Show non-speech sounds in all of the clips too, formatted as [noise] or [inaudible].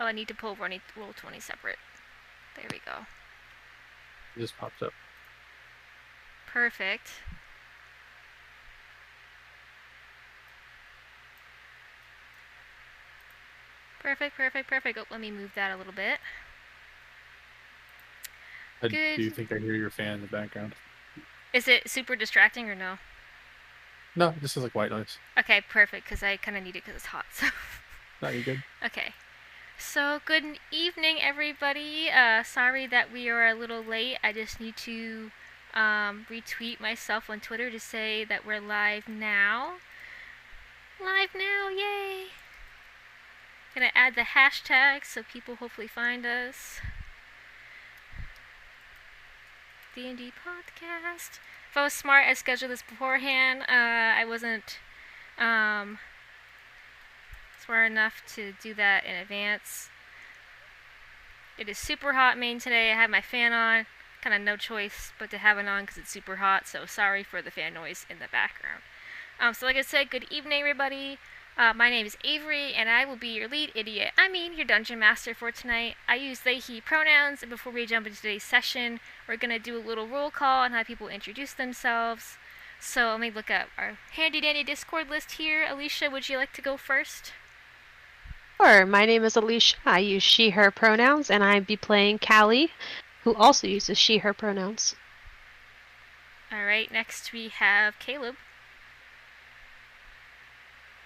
Oh, I need to pull roll twenty separate. There we go. It just pops up. Perfect. Perfect, perfect, perfect. Oh, let me move that a little bit. I, do you think I hear your fan in the background? Is it super distracting or no? No, this is like white noise. Okay, perfect, because I kind of need it because it's hot. [laughs] So. No, you're good. Okay. So, good evening, everybody. Uh, sorry that we are a little late. I just need to um, retweet myself on Twitter to say that we're live now. Live now, yay! Gonna add the hashtag so people hopefully find us. D&D podcast. If I was smart, I scheduled this beforehand. Uh, I wasn't um, enough to do that in advance. It is super hot in Maine today. I have my fan on. Kind of no choice but to have it on because it's super hot. So sorry for the fan noise in the background. Um, so like I said, good evening, everybody. Uh, my name is Avery, and I will be your lead idiot. I mean, your dungeon master for tonight. I use they/he pronouns, and before we jump into today's session, we're gonna do a little roll call and have people introduce themselves. So let me look up our handy dandy Discord list here. Alicia, would you like to go first? Sure. My name is Alicia. I use she, her pronouns, and I'd be playing Callie, who also uses she, her pronouns. All right. Next we have Caleb.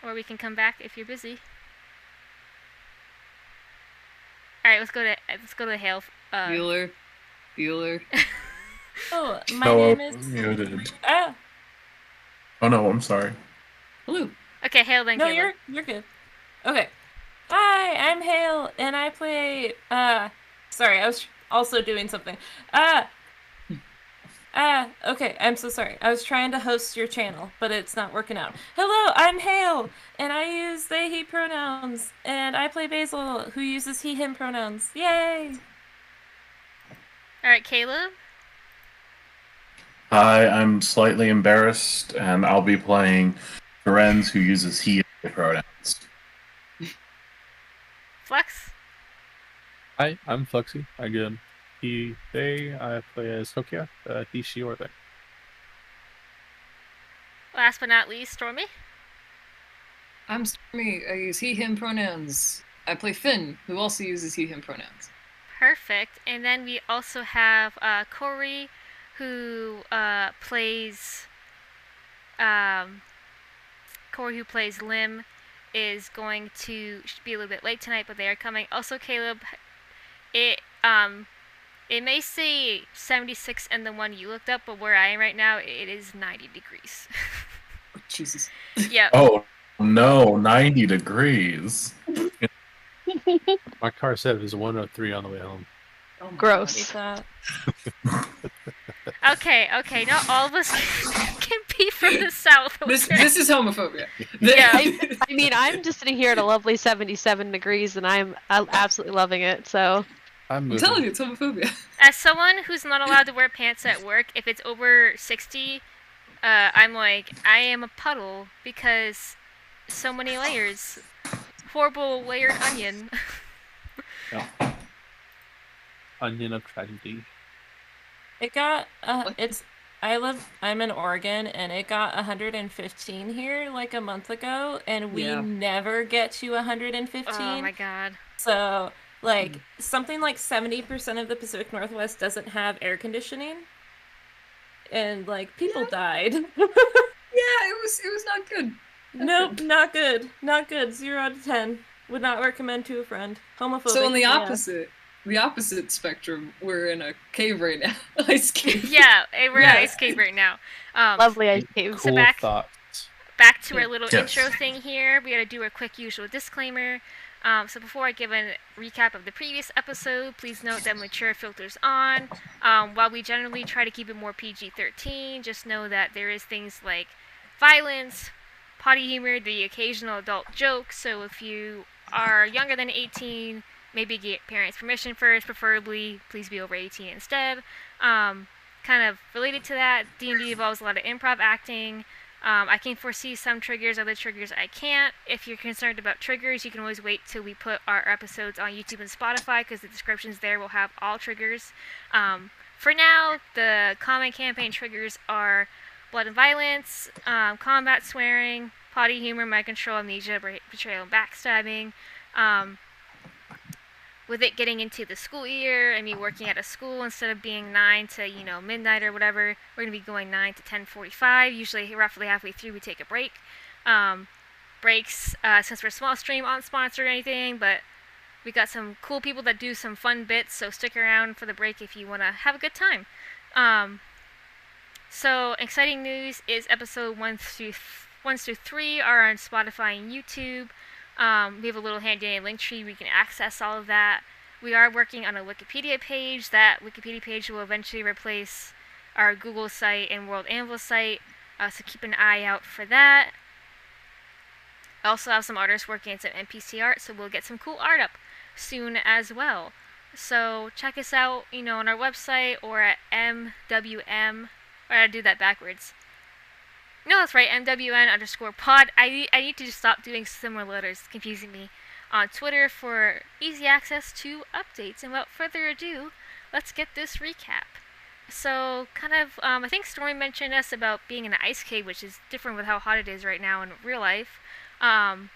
Or we can come back if you're busy. All right. Let's go to let's go to Hale. Uh, Bueller. Bueller. [laughs] Oh, my Hello, name is. muted. Ah, Oh no, I'm sorry. Hello. okay, Hale then no, Caleb. you're you're good. Okay. Hi, I'm Hale, and I play. Uh, sorry, I was also doing something. Ah. Ah, [laughs] okay, I'm so sorry. I was trying to host your channel, but it's not working out. Hello, I'm Hale, and I use they, he pronouns, and I play Basil, who uses he, him pronouns. Yay! All right, Caleb. Hi, I'm slightly embarrassed, and I'll be playing Ferenz, who uses he pronouns. Flex. Hi, I'm Flexi. Again, he, they. I play as Kokia. Uh, he, she, or they. Last but not least, Stormy. I'm Stormy. I use he, him pronouns. I play Finn, who also uses he, him pronouns. Perfect. And then we also have uh, Corey, who uh, plays. Um, Corey, who plays Lim, is going to be a little bit late tonight, but they are coming. Also, Caleb, it um, it may say 76 and the one you looked up, but where I am right now, it is 90 degrees. Oh, [laughs] Jesus. yeah. Oh no, 90 degrees. My car said it was 103 on the way home. Oh Gross. That. [laughs] Okay. Okay. Not all of us can be from the south. God. This this is homophobia. Yeah. [laughs] I, I mean, I'm just sitting here at a lovely 77 degrees, and I'm uh, absolutely loving it. So, I'm I'm telling you, it's homophobia. [laughs] As someone who's not allowed to wear pants at work, if it's over 60, uh, I'm like, I am a puddle because so many layers. Horrible layered onion. [laughs] Onion of tragedy. It got uh it's I live I'm in Oregon and it got 115 here like a month ago and we Yeah. never get to 115. oh my god. So like mm. something like 70% of the Pacific Northwest doesn't have air conditioning. And like people Yeah. died. [laughs] yeah, it was it was not good. nope, not good. Not good. 0 out of 10. Would not recommend to a friend. Homophobic. So on the opposite, the opposite spectrum, we're in a cave right now. [laughs] Ice cave. [laughs] Yeah, eh, we're at Yeah. Ice Cave right now. Um, lovely ice cave. So Cool back- thoughts. back to our little Yes. intro thing here. We gotta do a quick usual disclaimer. Um, so before I give a recap of the previous episode, please note that mature filters on. Um, while we generally try to keep it more PG-13, just know that there is things like violence, potty humor, the occasional adult joke. So if you are younger than 18, maybe get parents' permission first. Preferably, please be over 18 instead. Um, kind of related to that, D&D involves a lot of improv acting. Um, I can foresee some triggers, other triggers I can't. If you're concerned about triggers, you can always wait till we put our episodes on YouTube and Spotify because the descriptions there will have all triggers. Um, for now, the common campaign triggers are blood and violence, um, combat swearing, potty humor, mind control, amnesia, betrayal, and backstabbing. Um, with it getting into the school year and me working at a school instead of being 9 to you know midnight or whatever we're going to be going 9 to 10.45 usually roughly halfway through we take a break. Um, breaks uh, since we're a small stream aren't sponsored or anything but we got some cool people that do some fun bits so stick around for the break if you want to have a good time. Um, so exciting news is episode 1 through, th- 1 through 3 are on spotify and youtube um, we have a little handy Linktree. We can access all of that. We are working on a Wikipedia page. That Wikipedia page will eventually replace our Google site and World Anvil site. Uh, so keep an eye out for that. I also have some artists working on some NPC art, so we'll get some cool art up soon as well. So check us out, you know, on our website or at MWM. Or I do that backwards. No, that's right. MWN underscore pod. I I need to stop doing similar letters. It's confusing me. On Twitter for easy access to updates. And without further ado, let's get this recap. So, kind of, um, I think Stormy mentioned us about being in an ice cave, which is different with how hot it is right now in real life. Um,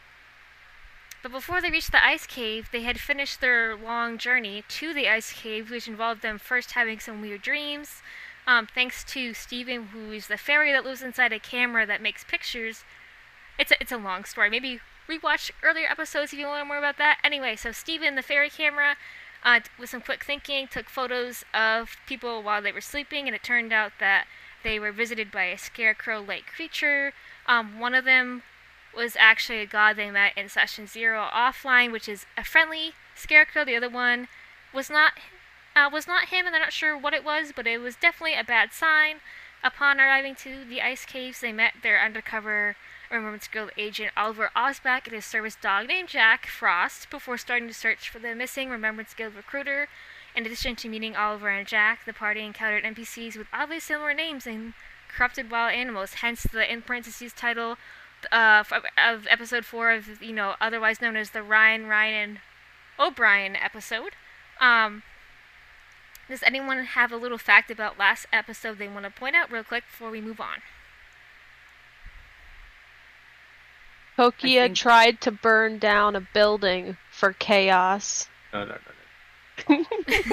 but before they reached the ice cave, they had finished their long journey to the ice cave, which involved them first having some weird dreams, um, thanks to Steven, who is the fairy that lives inside a camera that makes pictures. It's a, it's a long story. Maybe rewatch earlier episodes if you want to learn more about that. Anyway, so Steven, the fairy camera, uh, with some quick thinking, took photos of people while they were sleeping, and it turned out that they were visited by a scarecrow-like creature. Um, one of them was actually a god they met in session zero offline, which is a friendly scarecrow. The other one was not uh, was not him, and they're not sure what it was, but it was definitely a bad sign. Upon arriving to the ice caves, they met their undercover Remembrance Guild agent Oliver Osback and his service dog named Jack Frost before starting to search for the missing Remembrance Guild recruiter. In addition to meeting Oliver and Jack, the party encountered NPCs with oddly similar names and corrupted wild animals, hence the in parentheses title uh, of episode 4 of, you know, otherwise known as the Ryan, Ryan, and O'Brien episode. Um, does anyone have a little fact about last episode they want to point out real quick before we move on? Kokia think- tried to burn down a building for chaos. No, no, no,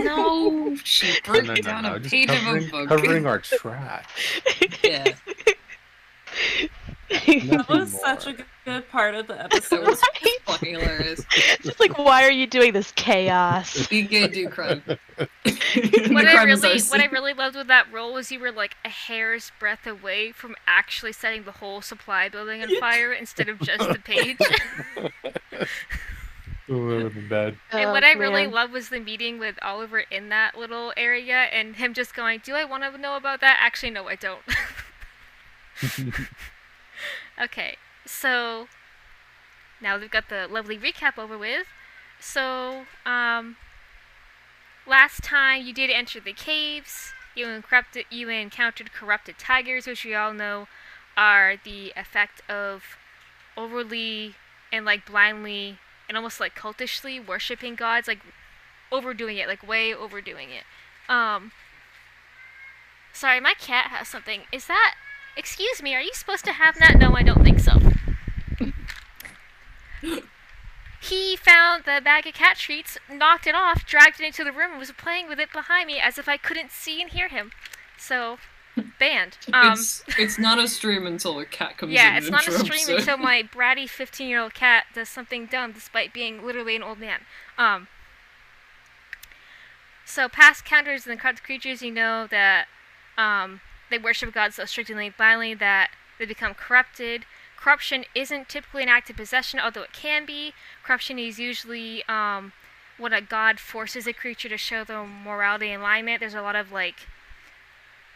No, [laughs] she no. broke no, no, down no, a Just page covering, of a book. covering our track. [laughs] yeah, [laughs] That Nothing was such a good, good part of the [laughs] that episode. was fucking hilarious. Just like, why are you doing this chaos? [laughs] Be gay, do crime. [laughs] What I really, what I really loved with that role was you were like a hair's breadth away from actually setting the whole supply building on fire instead of just the page. Ooh, that would have been bad. and Oh, what I really man. loved was the meeting with Oliver in that little area and him just going, "Do I want to know about that? Actually, no, I don't." Okay, so now we've got the lovely recap over with. So, um, last time you did enter the caves. You you encountered corrupted tigers, which we all know are the effect of overly and like blindly and almost like cultishly worshiping gods, like overdoing it, like way overdoing it. Um, sorry, my cat has something. Is that? Excuse me, are you supposed to have that? No, I don't think so. [laughs] he found the bag of cat treats, knocked it off, dragged it into the room, and was playing with it behind me as if I couldn't see and hear him. So, banned. Um, it's it's not a stream until a cat comes in. yeah, it's not a stream it. until my [laughs] bratty 15 year old cat does something dumb despite being literally an old man. Um, so, past counters and the creatures, you know that um, they worship God so strictly and blindly that they become corrupted. Corruption isn't typically an act of possession, although it can be. Corruption is usually um, when a god forces a creature to show their morality and alignment. There's a lot of like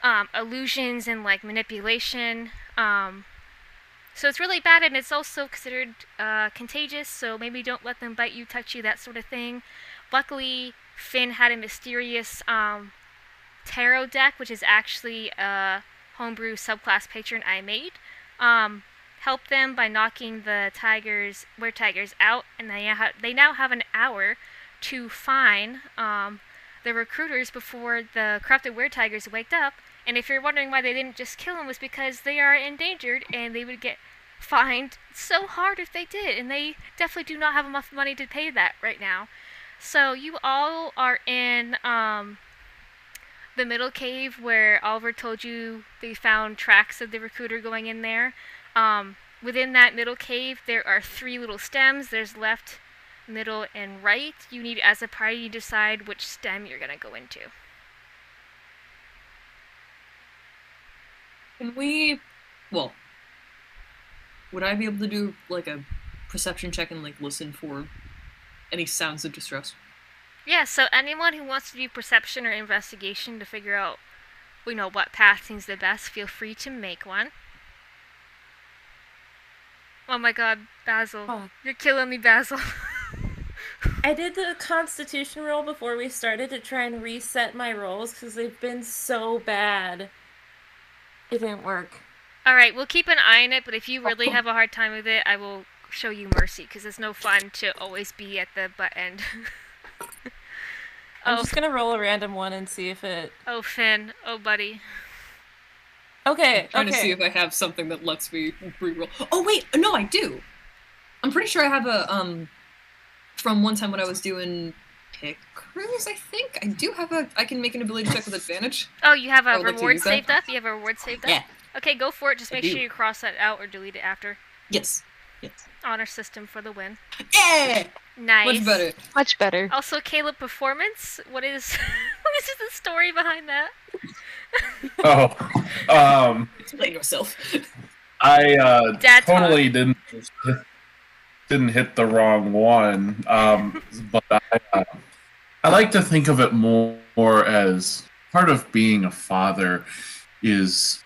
um, illusions and like manipulation. Um, so it's really bad, and it's also considered uh, contagious. So maybe don't let them bite you, touch you, that sort of thing. Luckily, Finn had a mysterious um, tarot deck, which is actually a homebrew subclass patron I made. um, help them by knocking the tigers, were tigers out, and they they now have an hour to find um, the recruiters before the corrupted were tigers waked up. And if you're wondering why they didn't just kill them, was because they are endangered and they would get fined so hard if they did, and they definitely do not have enough money to pay that right now. So you all are in um, the middle cave where Oliver told you they found tracks of the recruiter going in there. Um, within that middle cave, there are three little stems. There's left, middle, and right. You need, as a party, to decide which stem you're gonna go into. Can we? Well, would I be able to do like a perception check and like listen for any sounds of distress? Yeah, so anyone who wants to do perception or investigation to figure out, you know, what path seems the best, feel free to make one. Oh my god, Basil. Oh. You're killing me, Basil. [laughs] I did the constitution roll before we started to try and reset my rolls because they've been so bad. It didn't work. Alright, we'll keep an eye on it, but if you really oh. have a hard time with it, I will show you mercy, because it's no fun to always be at the butt end. [laughs] I'm oh, just gonna roll a random one and see if it. oh, Finn. Oh, buddy. Okay, trying okay. to see if I have something that lets me reroll. Oh wait, no, I do. I'm pretty sure I have a um from one time when I was doing pick cruise. I think I do have a. I can make an ability check with advantage. Oh, you have a would like to reward that. saved up? You have a reward saved up? Yeah. Okay, go for it. Just make sure you cross that out or delete it after. Yes. Yes. Honor system for the win. Yeah. Nice. Much better. Much better. Also, Caleb performance. What is [laughs] what is the story behind that? [laughs] Oh, um, Explain yourself. I uh, Dad talk. totally didn't didn't hit the wrong one. Um, [laughs] but I, uh, I like to think of it more, more as part of being a father is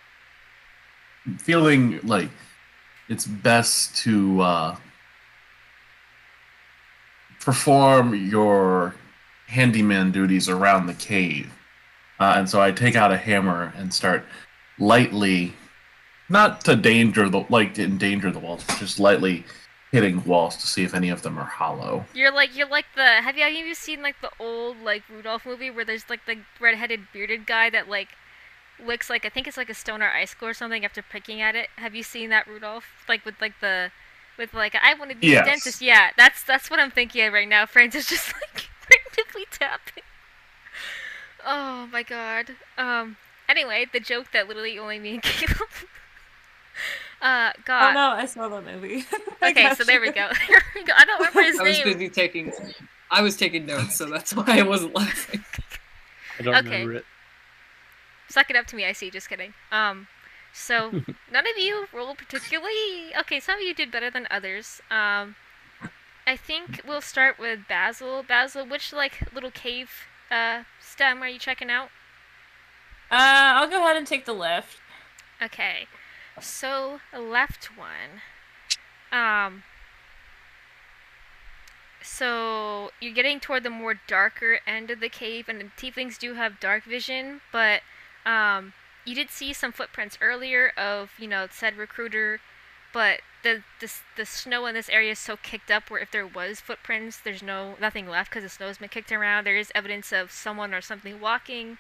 feeling like it's best to uh, perform your handyman duties around the cave. Uh, and so I take out a hammer and start lightly, not to danger the like to endanger the walls, but just lightly hitting walls to see if any of them are hollow. You're like you're like the have you have you seen like the old like Rudolph movie where there's like the redheaded bearded guy that like looks like I think it's like a stoner icicle or something after picking at it. Have you seen that Rudolph? Like with like the with like I want to be Yes. a dentist. Yeah, that's that's what I'm thinking of right now. [laughs] Francis just like [laughs] randomly tapping. Oh my god. Um. Anyway, the joke that literally only me and [laughs] Caleb. uh. Oh God. no, I saw that movie. Okay, so there we go. There we go. I don't remember his name. I was busy taking. I was taking notes, so that's why I wasn't laughing. I don't Okay. remember it. Suck it up to me, I see. Just kidding. Um, so [laughs] none of you rolled particularly. Okay, some of you did better than others. Um, I think we'll start with Basil. Basil, which like little cave uh stem are you checking out? Uh, I'll go ahead and take the left. Okay, so left one. Um. So you're getting toward the more darker end of the cave, and the tieflings do have dark vision, but um, you did see some footprints earlier of you know said recruiter, but the the the snow in this area is so kicked up where if there was footprints, there's no nothing left because the snow's been kicked around. There is evidence of someone or something walking.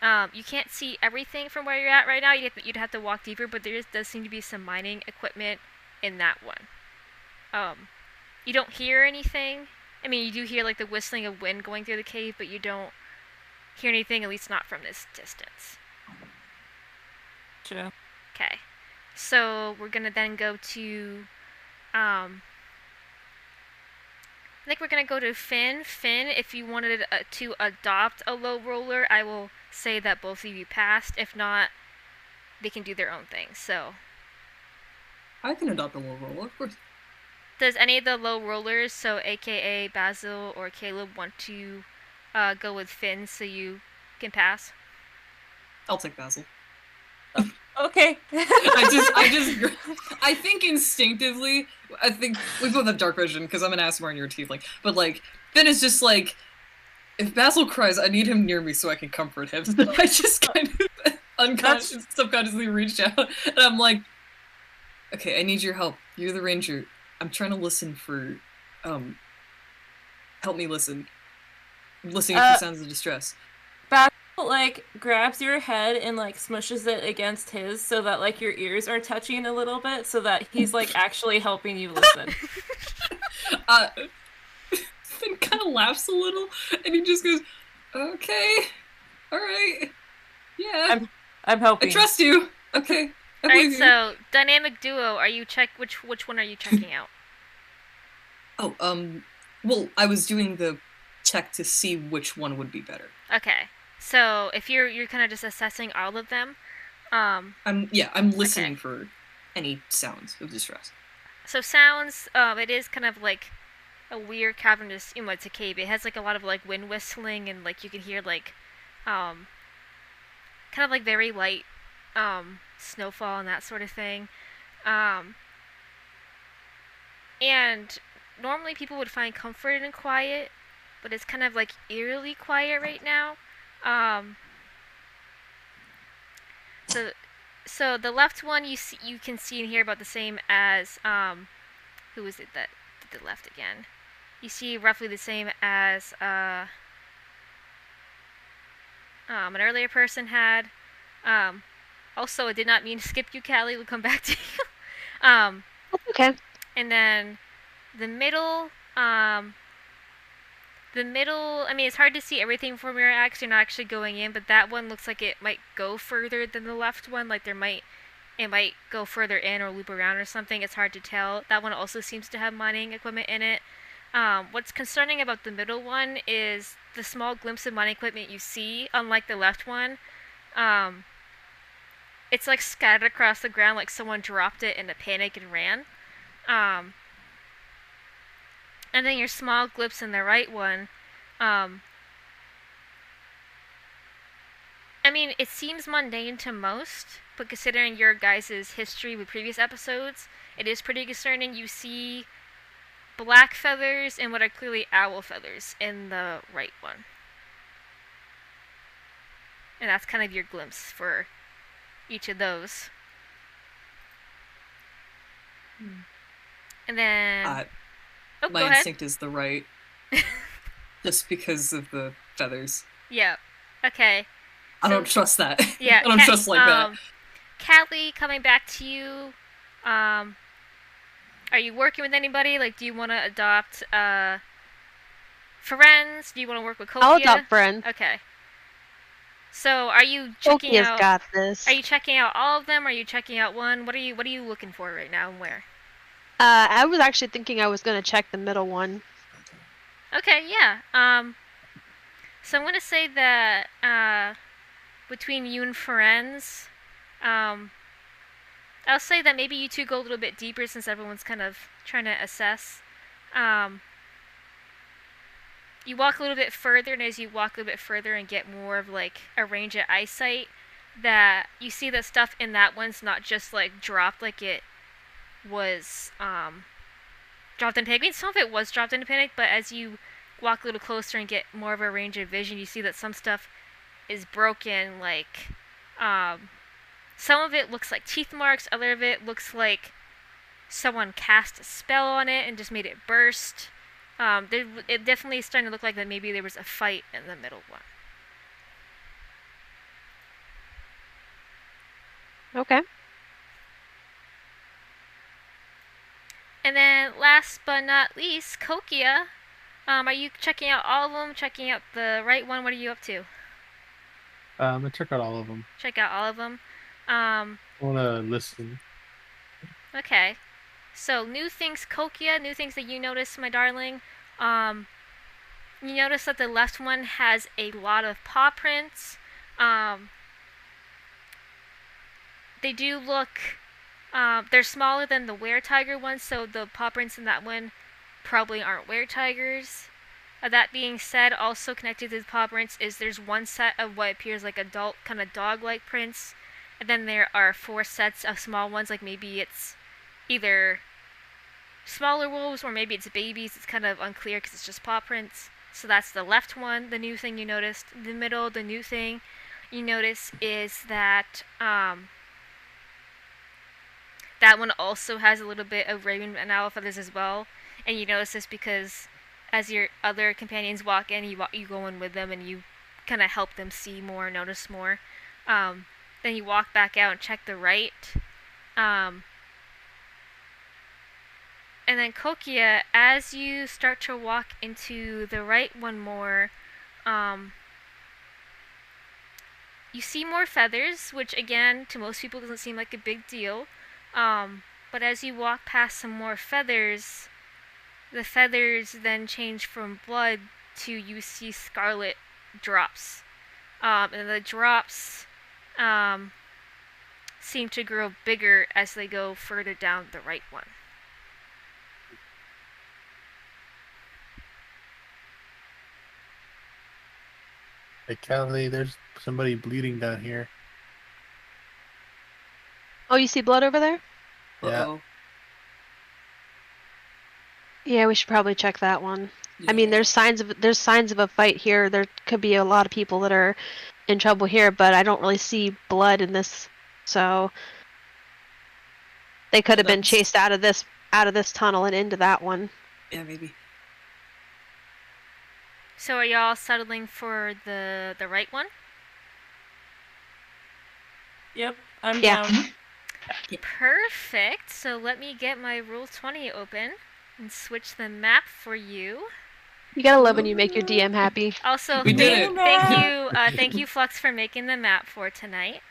Um, you can't see everything from where you're at right now. You'd have to, you'd have to walk deeper, but there is, does seem to be some mining equipment in that one. Um, you don't hear anything. I mean, you do hear like the whistling of wind going through the cave, but you don't hear anything, at least not from this distance. Sure. Okay. So we're gonna then go to, um, I think we're gonna go to Finn. Finn, if you wanted uh, to adopt a low roller, I will say that both of you passed. If not, they can do their own thing. So, I can adopt a low roller, of course. does any of the low rollers, so AKA Basil or Caleb, want to uh, go with Finn so you can pass? I'll take Basil. Okay. I just, I just, I think instinctively, I think we both have dark vision because I'm an Aasimar and you're a tiefling. But like, Finn is just like, if Basil cries, I need him near me so I can comfort him. So I just kind of unconscious, subconsciously reached out, and I'm like, Okay, I need your help. You're the ranger. I'm trying to listen for um help me listen. I'm listening Uh, for sounds of distress. Like grabs your head and like smushes it against his so that like your ears are touching a little bit so that he's like [laughs] actually helping you listen. [laughs] Uh Finn kind of laughs a little and he just goes, Okay. Alright. Yeah. I'm- I'm helping. I helping. trust you. Okay. All right, you. so dynamic duo. Are you check which which one are you checking out? [laughs] Oh, um well, I was doing the check to see which one would be better. Okay, so if you're you're kind of just assessing all of them, um, I'm yeah, I'm listening for any sounds of distress. so sounds. Um, it is kind of like a weird cavernous. You know, it's a cave. It has like a lot of like wind whistling and like you can hear like, um, kind of like very light, um, snowfall and that sort of thing, um. And normally people would find comfort in quiet, but it's kind of like eerily quiet right now. Um, so, so the left one you see, you can see and hear about the same as um, who was it that did the left again? You see roughly the same as uh, um, an earlier person had. Um, also, I did not mean to [laughs] skip you, Callie. We'll come back to you. [laughs] um, okay. and then the middle, um, the middle. I mean, it's hard to see everything from your axe. You're not actually going in, but that one looks like it might go further than the left one. Like there might, it might go further in or loop around or something. It's hard to tell. That one also seems to have mining equipment in it. Um, what's concerning about the middle one is the small glimpse of mining equipment you see, unlike the left one. Um, it's like scattered across the ground, like someone dropped it in a panic and ran. Um, and then your small glimpse in the right one. Um, I mean, it seems mundane to most, but considering your guys' history with previous episodes, it is pretty concerning. You see black feathers and what are clearly owl feathers in the right one. And that's kind of your glimpse for each of those. And then. Uh, oh, my go ahead. instinct is the right. [laughs] Just because of the feathers. Yeah. Okay. I So- don't trust that. [laughs] Yeah. I don't Cat- trust like that. um, Callie, coming back to you. Um, are you working with anybody? Like, do you want to adopt uh, Ferenz? Do you want to work with Kokia? I'll adopt Ferenz. Okay. So, are you checking Kokia's out? got this. Are you checking out all of them? Are you checking out one? What are you What are you looking for right now, and where? Uh, I was actually thinking I was gonna check the middle one. Okay, yeah. Um, so I'm gonna say that uh, between you and Ferenz, um, I'll say that maybe you two go a little bit deeper since everyone's kind of trying to assess. Um, you walk a little bit further, and as you walk a little bit further and get more of like a range of eyesight, that you see that stuff in that one's not just like dropped like it was um, dropped in panic. I mean, some of it was dropped into panic, but as you walk a little closer and get more of a range of vision, you see that some stuff is broken. Like, um, some of it looks like teeth marks. Other of it looks like someone cast a spell on it and just made it burst. Um, it definitely is starting to look like that maybe there was a fight in the middle one. Okay. And then last but not least, Kokia. Um, are you checking out all of them? Checking out the right one? What are you up to? Um, I check out all of them. Check out all of them. Um, I want to listen. okay. So new things, Kokia. New things that you notice, my darling. Um, you notice that the left one has a lot of paw prints. Um, they do look. Um, they're smaller than the were tiger ones, so the paw prints in that one probably aren't were tigers. Uh, that being said, also connected to the paw prints is there's one set of what appears like adult kind of dog-like prints, and then there are four sets of small ones, like maybe it's either smaller wolves or maybe it's babies. It's kind of unclear because it's just paw prints. So that's the left one, the new thing you noticed. The middle, the new thing you notice is that um, that one also has a little bit of raven and owl feathers as well. And you notice this because as your other companions walk in, you you go in with them and you kind of help them see more, notice more. Um, then you walk back out and check the right. Um, and then Kokia, as you start to walk into the right one more, um, you see more feathers, which again, to most people doesn't seem like a big deal. Um, but as you walk past some more feathers, the feathers then change from blood to you see scarlet drops. Um, and the drops um, seem to grow bigger as they go further down the right one. Hey, Callie, there's somebody bleeding down here. Oh, you see blood over there? Yeah. Uh-oh. Yeah, we should probably check that one. I mean, there's signs of there's signs of a fight here. There could be a lot of people that are in trouble here, but I don't really see blood in this. So they could have been chased out of this out of this tunnel and into that one. Yeah, maybe. So are y'all settling for the the right one? Yep, I'm Yeah. down. Perfect. So let me get my Roll20 open and switch the map for you. You gotta love when you make your DM happy. Also, We did thank, it. thank you, [laughs] uh, thank you, Flux, for making the map for tonight.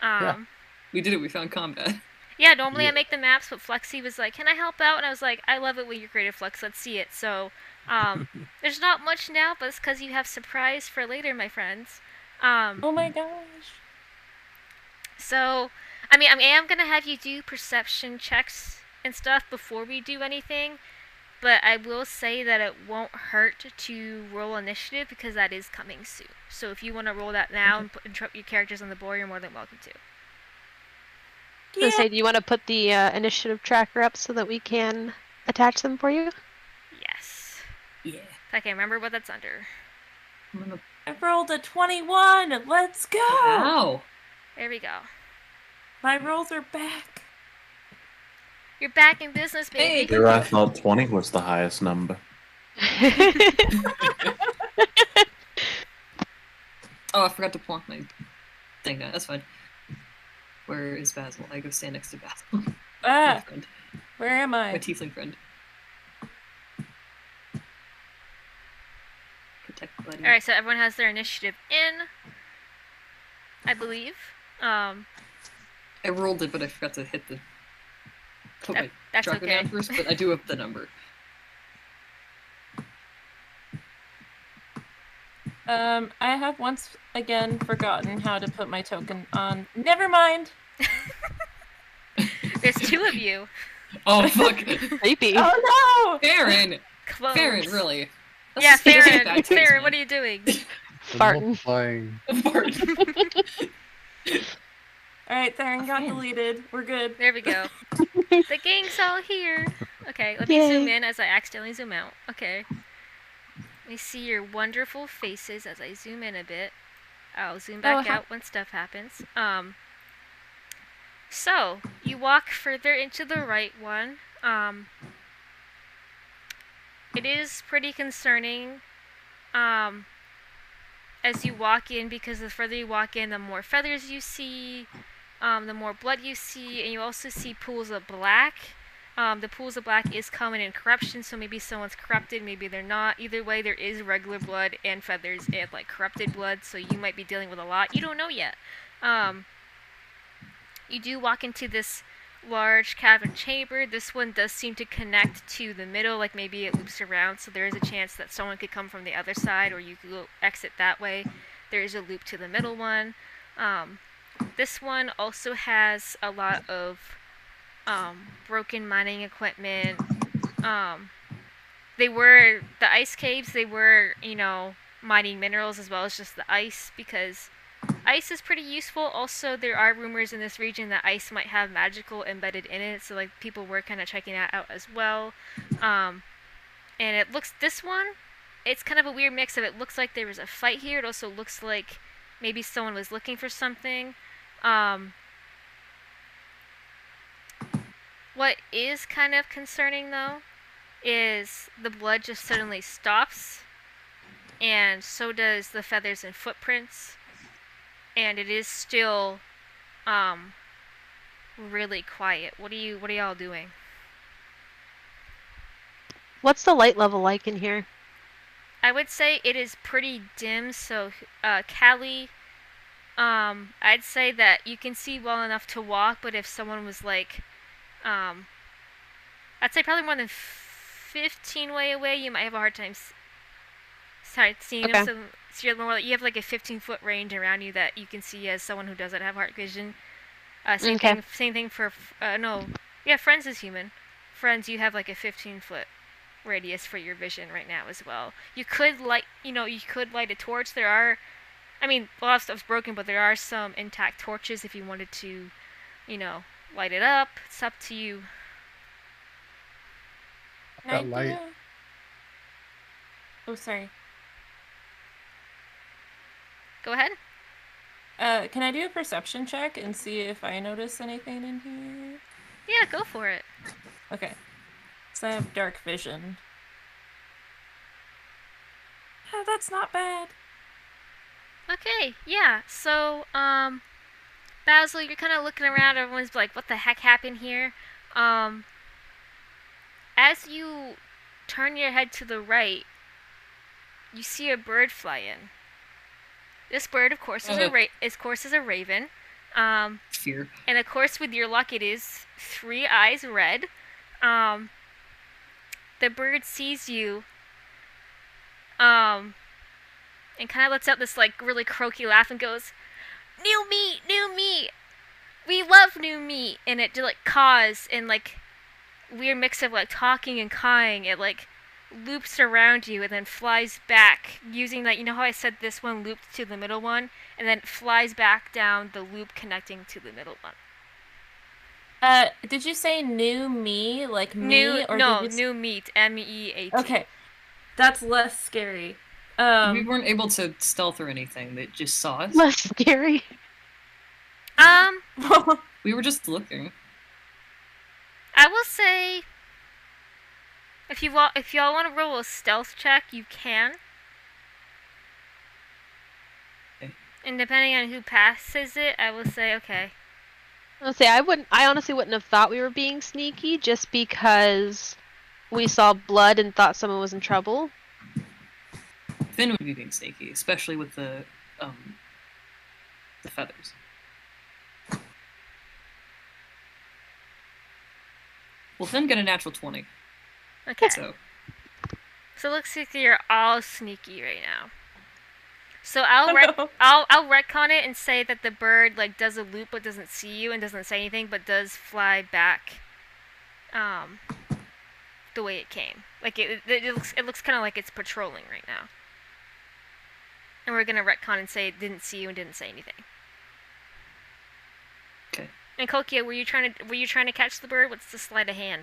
Um, We did it. We found combat. [laughs] yeah. normally I make the maps, but Flexi was like, "Can I help out?" And I was like, "I love it when you're creative, Flux. Let's see it." So, um, [laughs] there's not much now, but it's because you have surprise for later, my friends. Um, Oh my gosh. So, I mean, I mean, I am gonna have you do perception checks and stuff before we do anything, but I will say that it won't hurt to roll initiative because that is coming soon. So if you want to roll that now and put and your characters on the board, you're more than welcome to. I was Yeah. say, do you want to put the uh, initiative tracker up so that we can attach them for you? Yes. Yeah. If I can remember what that's under. I'm gonna. I rolled a 21. Let's go. Ow. There we go. My rolls are back. You're back in business, Hey. baby. Here I thought 20 was the highest number. [laughs] Oh, I forgot to plonk my thing down. That's fine. Where is Basil? I go stand next to Basil. [laughs] Ah, where am I? My I? tiefling friend. Protect buddy. All right, so everyone has their initiative in. I believe. Um, I rolled it, but I forgot to hit the. Put That- my that's tracker okay. down first, but I do have the number. Um, I have once again forgotten how to put my token on. Never mind. [laughs] there's two of you. Oh fuck, [laughs] Creepy. Oh Farron! Close. Farron, really? That's Yeah, just- that's Farron. Farron, what are you doing? Farting. Flying. [laughs] Fart. All right, Theron got deleted. We're good. There we go. [laughs] the gang's all here. Okay, let me zoom in as I accidentally zoom out. Okay. Let me see your wonderful faces as I zoom in a bit. I'll zoom back ha- out when stuff happens. Um. So you walk further into the right one. Um. It is pretty concerning. Um. As you walk in, because the further you walk in, the more feathers you see, um, the more blood you see, and you also see pools of black. Um, the pools of black is common in corruption, so maybe someone's corrupted, maybe they're not. Either way, there is regular blood and feathers and like corrupted blood, so you might be dealing with a lot. You don't know yet. Um, you do walk into this large cavern chamber. This one does seem to connect to the middle, like maybe it loops around, so there is a chance that someone could come from the other side, or you could exit that way. There is a loop to the middle one. Um, this one also has a lot of um, broken mining equipment. Um, they were the ice caves. They were, you know, mining minerals as well as just the ice because ice is pretty useful. Also, there are rumors in this region that ice might have magical embedded in it. So, like, people were kind of checking that out as well. Um, and it looks this one. It's kind of a weird mix of it looks like there was a fight here. It also looks like maybe someone was looking for something. Um, What is kind of concerning though is the blood just suddenly stops, and so does the feathers and footprints, and it is still um really quiet. What are you what are y'all doing? What's the light level like in here? I would say it is pretty dim, so uh Callie um I'd say that you can see well enough to walk, but if someone was like um I'd say probably more than 15 way away, you might have a hard time sorry, seeing Okay. them. So, so you're more like, you have like a 15 foot range around you that you can see as someone who doesn't have heart vision. Uh, same Okay. thing. Same thing for uh, no. Yeah, Ferenz is human. Ferenz, you have like a 15 foot radius for your vision right now as well. You could light, you know, you could light a torch. There are, I mean, a lot of stuff's broken, but there are some intact torches if you wanted to, you know, light it up. It's up to you. Can That do light. Oh, sorry. Go ahead. Uh, can I do a perception check and see if I notice anything in here? Yeah, go for it. Okay. So I have dark vision. Oh, that's not bad. Okay, yeah. So, um, Basil, you're kind of looking around. Everyone's like, "What the heck happened here?" Um, as you turn your head to the right, you see a bird fly in. This bird, of course, is a Uh. ra- is, of course, is a raven. Um, Fear. and of course, with your luck, it is three eyes red. Um, the bird sees you. Um, and kind of lets out this like really croaky laugh and goes, "New meat, new meat. We love new meat." And it like caws and like weird mix of like talking and cawing. It like loops around you and then flies back using that. You know how I said this one looped to the middle one, and then flies back down the loop connecting to the middle one. Uh, did you say new me, like me, New or no you... new meat M E A T. Okay, that's less scary. We Um, weren't able to stealth or anything. They just saw us. Less scary. Um, [laughs] We were just looking. I will say, if you wa- if y'all want to roll a stealth check, you can. Okay. And depending on who passes it, I will say okay. I'll say I wouldn't. I honestly wouldn't have thought we were being sneaky just because we saw blood and thought someone was in trouble. Finn would be being sneaky, especially with the um the feathers. Well, Finn got a natural twenty, Okay. so So it looks like you're all sneaky right now. So [laughs] I'll Oh, rec- no. I'll I'll retcon it and say that the bird like does a loop but doesn't see you and doesn't say anything but does fly back, um, the way it came. Like it it, it looks it looks kind of like it's patrolling right now. And we're gonna retcon and say it didn't see you and didn't say anything. Okay. And Kokia, were you trying to were you trying to catch the bird? What's the sleight of hand?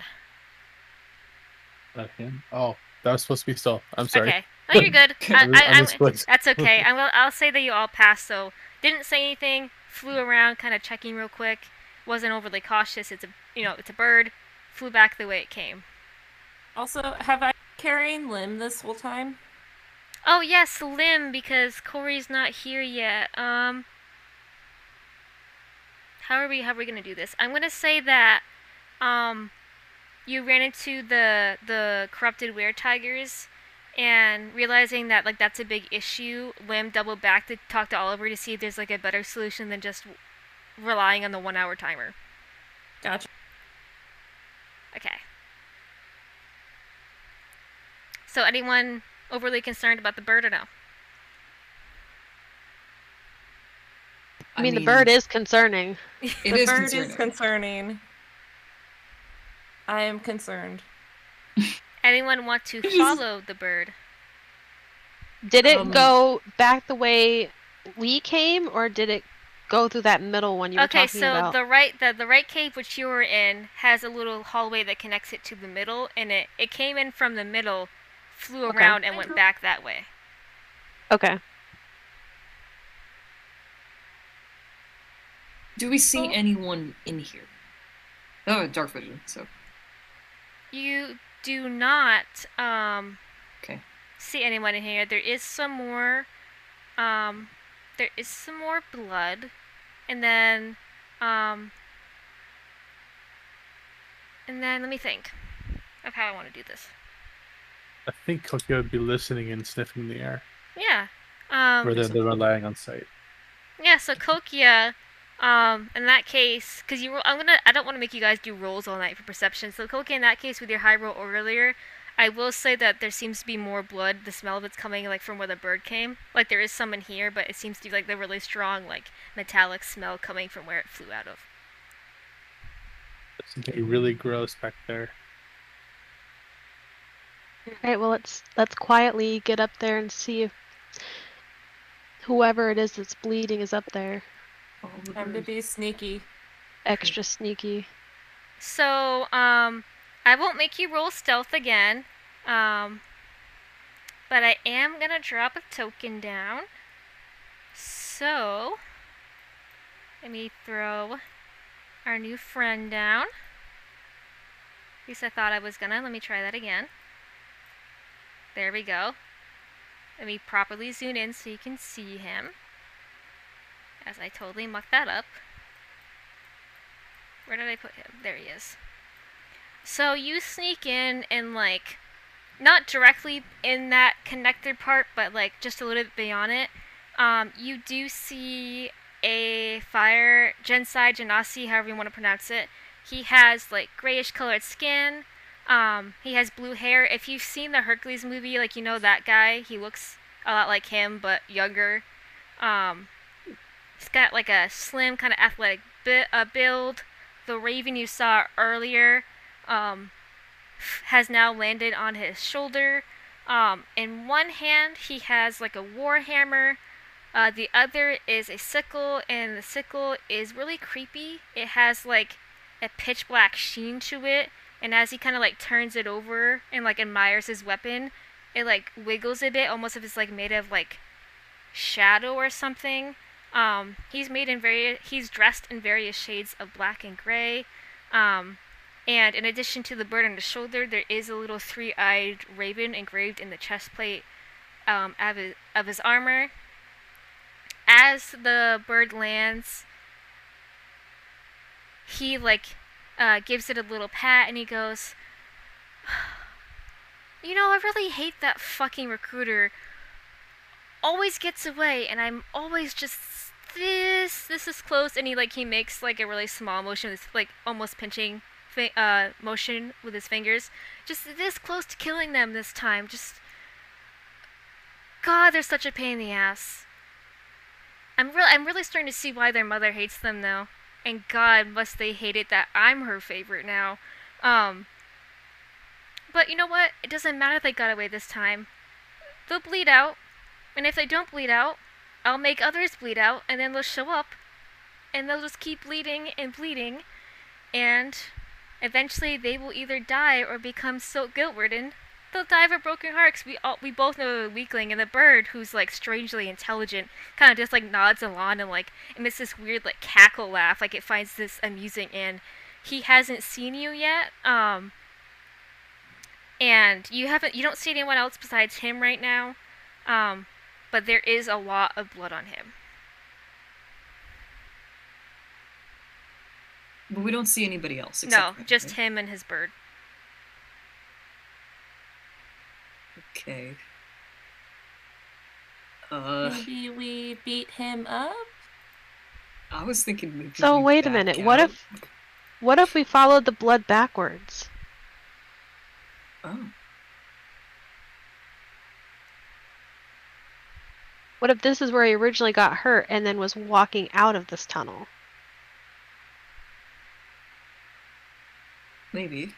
That him? Oh, that was supposed to be stealth. I'm sorry. Okay. No, you're good. [laughs] I, I I I, I'm, that's okay. [laughs] I will. I'll say that you all passed. So didn't say anything. Flew around, kind of checking real quick. Wasn't overly cautious. It's a you know it's a bird. Flew back the way it came. also, have I carrying Lim this whole time? Oh yes, Lim because Corey's not here yet. Um. How are we? How are we gonna do this? I'm gonna say that, um, you ran into the the corrupted were tigers, and realizing that like that's a big issue. Lim doubled back to talk to Oliver to see if there's like a better solution than just relying on the one hour timer. Gotcha. Okay. So anyone overly concerned about the bird or no? I mean, the bird is concerning. It the is bird concerning. is concerning. I am concerned. [laughs] Anyone want to follow the bird? Did it Um, go back the way we came, or did it go through that middle one you were Okay, talking so about? Okay, so the right the, the right cave which you were in has a little hallway that connects it to the middle and it, it came in from the middle, flew Okay. around and went back that way. Okay. Do we see Oh. anyone in here? Oh, dark vision. So You do not um Okay. see anyone in here. There is some more um there is some more blood and then um and then let me think of how I want to do this. I think Kokia would be listening and sniffing the air, Yeah. Um rather than relying on sight. Yeah, so Kokia, um, in that case, because you, I'm gonna, I don't want to make you guys do rolls all night for perception. So Kokia, in that case, with your high roll earlier, I will say that there seems to be more blood. The smell of it's coming like from where the bird came. Like there is some in here, but it seems to be like the really strong, like metallic smell coming from where it flew out of. It's getting really gross back there. Alright, well let's let's quietly get up there and see if whoever it is that's bleeding is up there. all the Time to be sneaky. Extra sneaky. So, um, I won't make you roll stealth again. Um, but I am gonna drop a token down. So, let me throw our new friend down. At least I thought I was gonna. Let me try that again. There we go. Let me properly zoom in so you can see him. As I totally mucked that up. Where did I put him? There he is. So you sneak in and like not directly in that connected part, but like just a little bit beyond it. Um, you do see a fire Gensai Genasi, however you want to pronounce it. He has like grayish colored skin. Um, he has blue hair. If you've seen the Hercules movie, like you know that guy, he looks a lot like him but younger. Um, he's got like a slim kind of athletic bi- uh, build the raven you saw earlier um, has now landed on his shoulder. Um, in one hand, he has like a war hammer. Uh, the other is a sickle, and the sickle is really creepy. It has like a pitch black sheen to it, and as he kind of like turns it over and like admires his weapon, it like wiggles a bit, almost if it's like made of like shadow or something. Um, he's made in very he's dressed in various shades of black and gray. Um, and in addition to the bird on the shoulder, there is a little three-eyed raven engraved in the chest plate um, of, his, of his armor. As the bird lands, he like uh, gives it a little pat and he goes, "You know, I really hate that fucking recruiter. Always gets away, and I'm always just this this is close." And he like he makes like a really small motion, with like almost pinching uh, motion with his fingers. Just this close to killing them this time. Just God, they're such a pain in the ass. I'm real. I'm really starting to see why their mother hates them though. And God, must they hate it that I'm her favorite now. Um. But you know what? It doesn't matter if they got away this time. They'll bleed out, and if they don't bleed out, I'll make others bleed out, and then they'll show up, and they'll just keep bleeding and bleeding, and eventually they will either die or become so guilt-ridden they'll die of a broken heart. 'cause we all we both know the weakling and the bird, who's like strangely intelligent, kind of just like nods along and like emits this weird like cackle laugh, like it finds this amusing. And he hasn't seen you yet, um, and you haven't you don't see anyone else besides him right now, um, but there is a lot of blood on him. But we don't see anybody else. No, except for him, just him and his bird. Okay. Uh, Maybe we beat him up? I was thinking maybe. So wait a back minute, what if- What if we followed the blood backwards? Oh. What if this is where he originally got hurt and then was walking out of this tunnel? Maybe.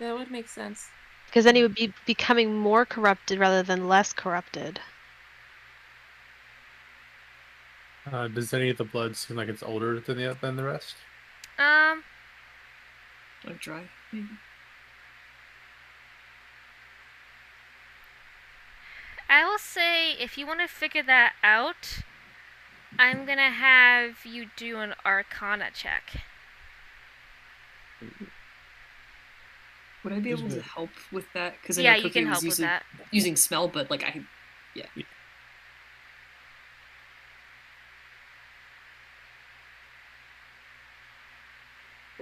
That would make sense. Because then he would be becoming more corrupted rather than less corrupted. Uh, does any of the blood seem like it's older than the than the rest? Um, Like dry. Maybe. I will say if you want to figure that out, I'm gonna have you do an Arcana check. Would I be able to help with that? Because yeah, you can help with using, that. using smell, but like I,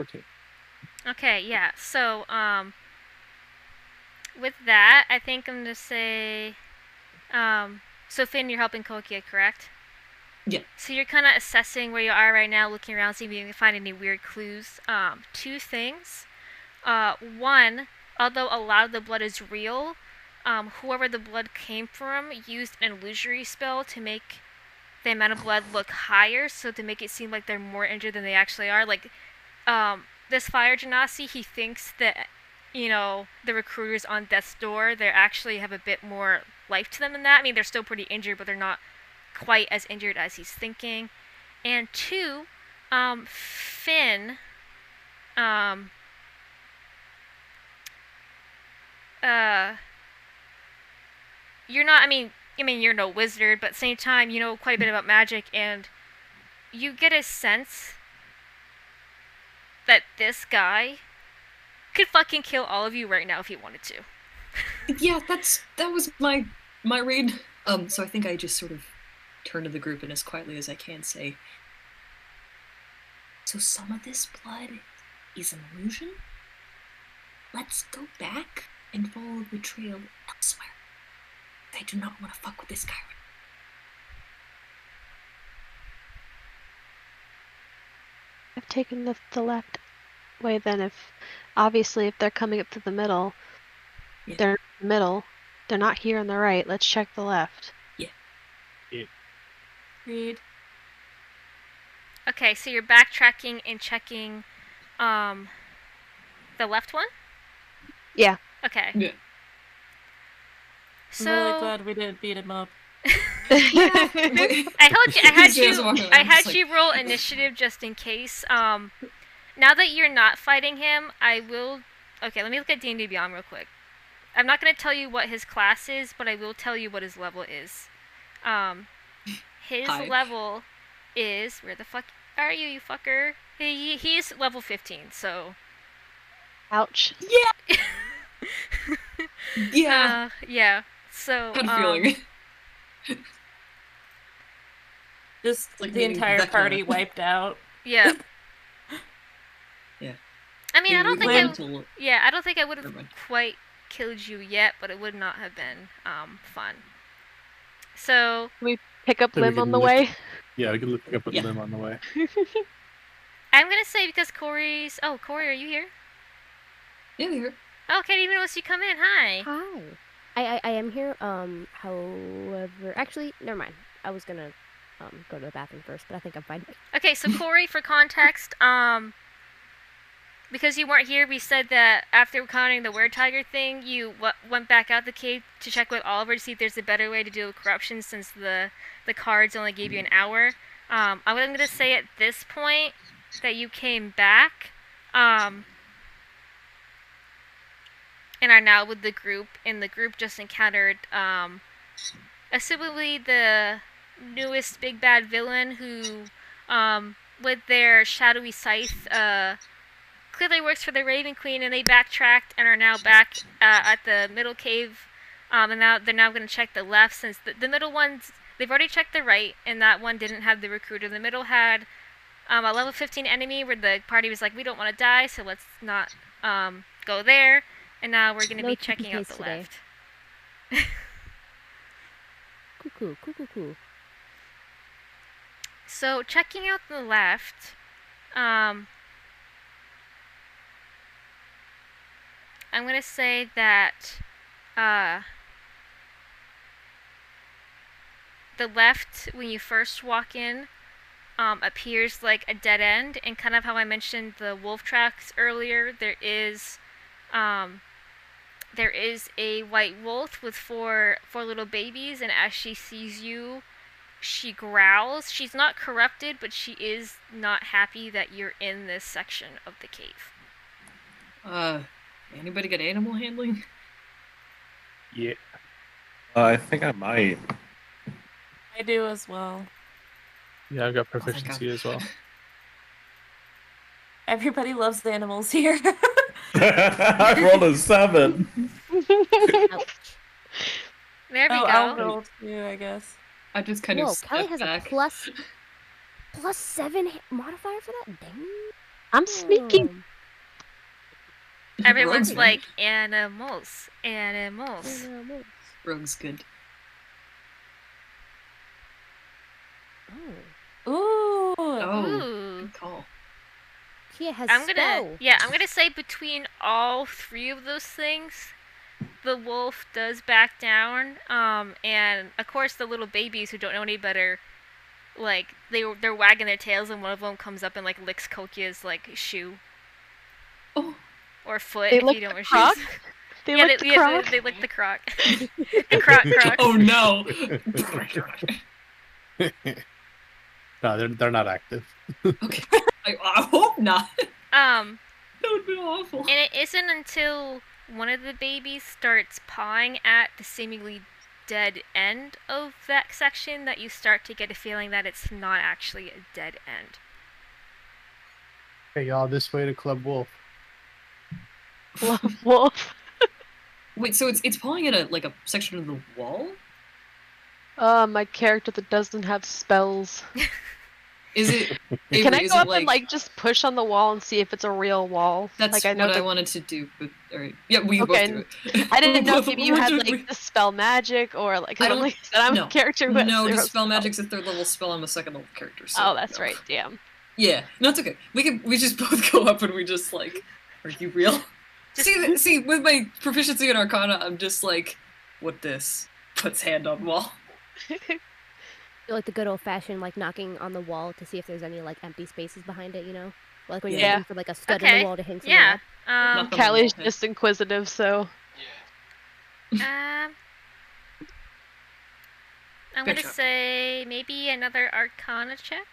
Fourteen. Okay, yeah. So, um, with that, I think I'm gonna say, um, so Finn, you're helping Kokia, correct? Yeah. So you're kind of assessing where you are right now, looking around, seeing if you can find any weird clues. Um, two things. Uh, one, although a lot of the blood is real, um, whoever the blood came from used an illusory spell to make the amount of blood look higher, so to make it seem like they're more injured than they actually are. Like, um, this fire genasi, he thinks that, you know, the recruiters on death's door, they actually have a bit more life to them than that. I mean, they're still pretty injured, but they're not quite as injured as he's thinking. And two, um, Finn, um, uh, you're not. I mean, I mean, you're no wizard, but same time, you know quite a bit about magic, and you get a sense that this guy could fucking kill all of you right now if he wanted to. yeah, that's that was my my read. Um, so I think I just sort of turn to the group and as quietly as I can say, so some of this blood is an illusion. Let's go back and follow the trail elsewhere. I do not want to fuck with this guy. I've taken the, the left way then if obviously if they're coming up to the middle Yeah. they're in the middle they're not here on the right let's check the left yeah yeah Read. Okay, so you're backtracking and checking, um, the left one. Yeah. Okay. Yeah. So I'm really glad we didn't beat him up. [laughs] I told you I had you I had like- you roll initiative just in case. Um now that you're not fighting him, I will Okay, let me look at D&D Beyond real quick. I'm not going to tell you what his class is, but I will tell you what his level is. Um his Hi. level is where the fuck are you, you fucker? He he's level 15, so ouch Yeah, [laughs] uh, yeah. So had a um, feeling. Just like the meeting entire Vecna. party wiped out. [laughs] Yeah. Yeah. I mean, I don't think I, went to- yeah, I don't think I would have quite killed you yet, but it would not have been um fun. So Can we pick up So we limb on the lift- way Yeah, I can pick up a Yeah. limb on the way. [laughs] I'm gonna say because Corey's. Oh, Corey, are you here? Yeah, here. Oh, Katie, even noticed you come in. Hi. Hi. I, I, I am here. Um, however, actually, never mind. I was gonna um go to the bathroom first, but I think I'm fine. Okay, so Corey, for context, um, because you weren't here, we said that after encountering the were tiger thing, you w- went back out the cave to check with Oliver to see if there's a better way to deal with corruption, since the the cards only gave you an hour. Um, I'm gonna say at this point that you came back, um, and are now with the group, and the group just encountered, um, assumably the newest big bad villain who um, with their shadowy scythe, uh, clearly works for the Raven Queen, and they backtracked and are now back uh, at the middle cave. Um, and now they're now going to check the left since the, the middle ones they've already checked the right, and that one didn't have the recruiter. The middle had um, a level 15 enemy where the party was like, we don't want to die, so let's not um, go there. And now we're going to No be checking out the today. left. [laughs] Cuckoo, cuckoo, cuckoo. So checking out the left, um, I'm gonna say that uh, the left when you first walk in um, appears like a dead end, and kind of how I mentioned the wolf tracks earlier. There is um, there is a white wolf with four four little babies, and as she sees you, she growls. She's not corrupted, but she is not happy that you're in this section of the cave. Uh, anybody got animal handling? Yeah. Uh, I think I might. I do as well. Yeah, I've got thank God. proficiency as well. [laughs] Everybody loves the animals here. [laughs] [laughs] I rolled a seven. Ouch. [laughs] There we oh, go. I'll roll too, I guess. I just kind Whoa, of Kelly has back. a plus plus seven hit modifier for that. Dang. I'm sneaking. Um, Everyone's Rogue's like animals, animals. um, Rogue's good. Oh, Ooh. Oh, Ooh. good call. Kia has I'm gonna spell. yeah, I'm gonna say between all three of those things, the wolf does back down. Um, and of course the little babies who don't know any better, like they they're wagging their tails and one of them comes up and like licks Kokia's like shoe Oh, or foot They if lick you don't the wear croc? shoes. [laughs] They yeah, like they, the yeah, croc. they, they lick the croc. [laughs] the croc croc. oh no! [laughs] No, they're they're not active. [laughs] okay, [laughs] I, I hope not. Um, [laughs] That would be awful. and it isn't until one of the babies starts pawing at the seemingly dead end of that section that you start to get a feeling that it's not actually a dead end. Hey y'all, this way to Club Wolf. Love wolf. Wait, so it's it's pulling at a like a section of the wall? Uh, my character that doesn't have spells. [laughs] Is it? [laughs] Can I go up and like just push on the wall and see if it's a real wall? That's like I know what I wanted to do. But all right, yeah, we Okay, both do it. I didn't [laughs] know if you had like the spell magic or like. I don't- like I'm no. a character has no, spell magic's a third level spell. I'm a second level character. So Oh, that's no. right. Damn. Yeah, no, it's okay. We can we just both go up and we just like, are you real? see, see, with my proficiency in Arcana, I'm just like, what this? Puts hand on wall. Feel [laughs] like the good old fashioned like knocking on the wall to see if there's any like empty spaces behind it. You know, like when you're Yeah. looking for like a stud in the wall to hang something Yeah. Um, Knock Callie's just inquisitive, so um, I'm Good gonna job. say maybe another Arcana check.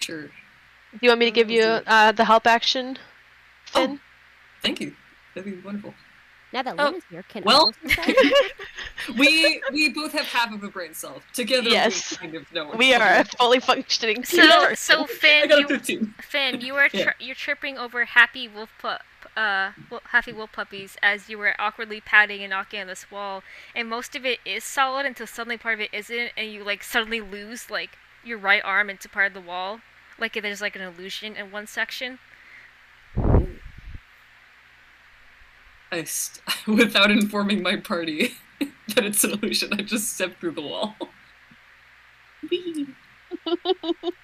Sure. do you want me to give you Let's do it. uh, the help action? Oh, thank you. That'd be wonderful. Now that Oh, Lynn is here, can well- I roll some stuff? We we both have half of a brain cell. Together, Yes. we kind of know. We are a fully functioning [laughs] So, so Finn, you, Finn, you are [laughs] Yeah. you're tripping over happy wolf pup, uh, happy wolf puppies as you were awkwardly patting and knocking on this wall, and most of it is solid until suddenly part of it isn't, and you like suddenly lose like your right arm into part of the wall, like there's like an illusion in one section. I st- [laughs] without informing my party [laughs] that it's an illusion, I just stepped through the wall. [laughs]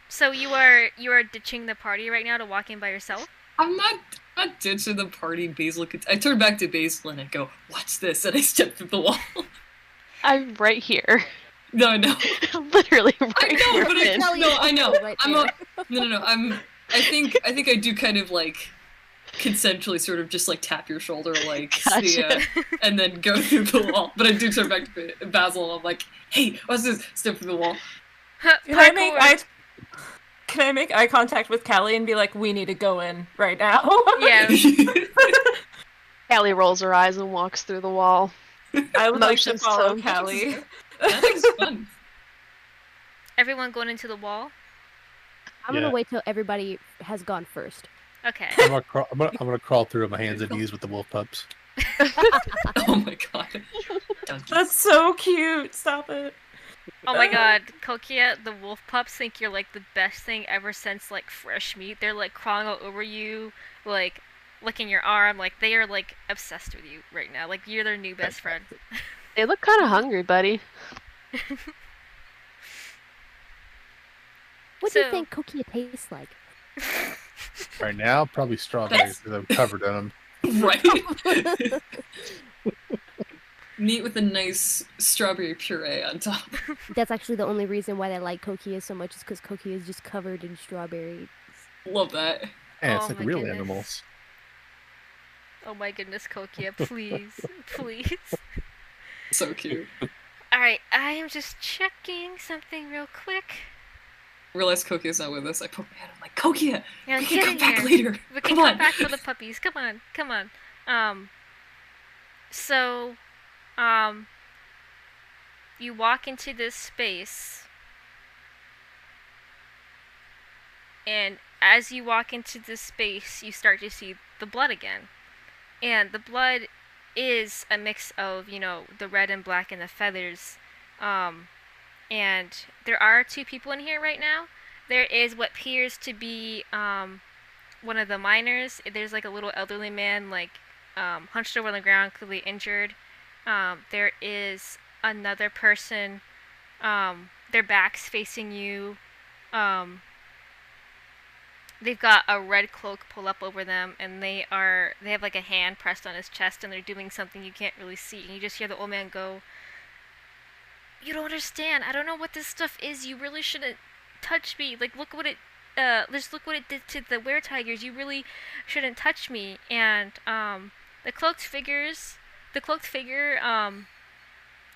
So you are you are ditching the party right now to walk in by yourself. I'm not I'm not ditching the party. Basil, could- I turn back to Basil and I go, "What's this?" And I step through the wall. I'm right here. no, no, Literally right I know, here. but I, no, I know. right I'm there. a, no, no, no. I'm. I think I think I do kind of like consensually sort of just like tap your shoulder like [laughs] Gotcha. see ya, and then go [laughs] through the wall. But I do turn back to Basil and I'm like, "Hey, what's this?" Step through the wall. Can I make Parkour. eye Can I make eye contact with Callie and be like, we need to go in right now? [laughs] Yeah. Callie rolls her eyes and walks through the wall. I would like to follow to- Callie. that is fun. Everyone going into the wall. I'm Yeah. gonna wait till everybody has gone first. Okay. I'm gonna, crawl, I'm, gonna, I'm gonna crawl through on my hands and knees with the wolf pups. [laughs] Oh my god. That's so cute. Stop it. Oh my uh, god, Kokia, the wolf pups think you're like the best thing ever since like fresh meat. They're like crawling all over you, like licking your arm. Like they are like obsessed with you right now. Like you're their new best friend. [laughs] They look kind of hungry, buddy. [laughs] What do you think Kokia tastes like? Right now, probably strawberries because I'm covered in them. [laughs] right? [laughs] Meat with a nice strawberry puree on top. [laughs] That's actually the only reason why I like Kokia so much is because Kokia is just covered in strawberries. Love that. And oh it's Oh like real goodness. animals. Oh my goodness, Kokia, please, please. So cute. Alright, I am just checking something real quick. Realize Kokia's not with us. I poke my head. I'm like, Kokia, Yeah, we can come back here. later. We can Come come on. back for the puppies. Come on, come on. Um. So, um, you walk into this space, and as you walk into this space, you start to see the blood again. And the blood is a mix of, you know, the red and black and the feathers. Um, and there are two people in here right now. There is what appears to be um, one of the miners. There's like a little elderly man, like um, hunched over on the ground, clearly injured. Um, there is another person, um, their backs facing you. Um, they've got a red cloak pulled up over them, and they are they have like a hand pressed on his chest, and they're doing something you can't really see. And you just hear the old man go, "You don't understand. I don't know what this stuff is. You really shouldn't touch me. Like, look what it." Uh, just look what it did to the were tigers. You really shouldn't touch me. And um, the cloaked figures, the cloaked figure, um,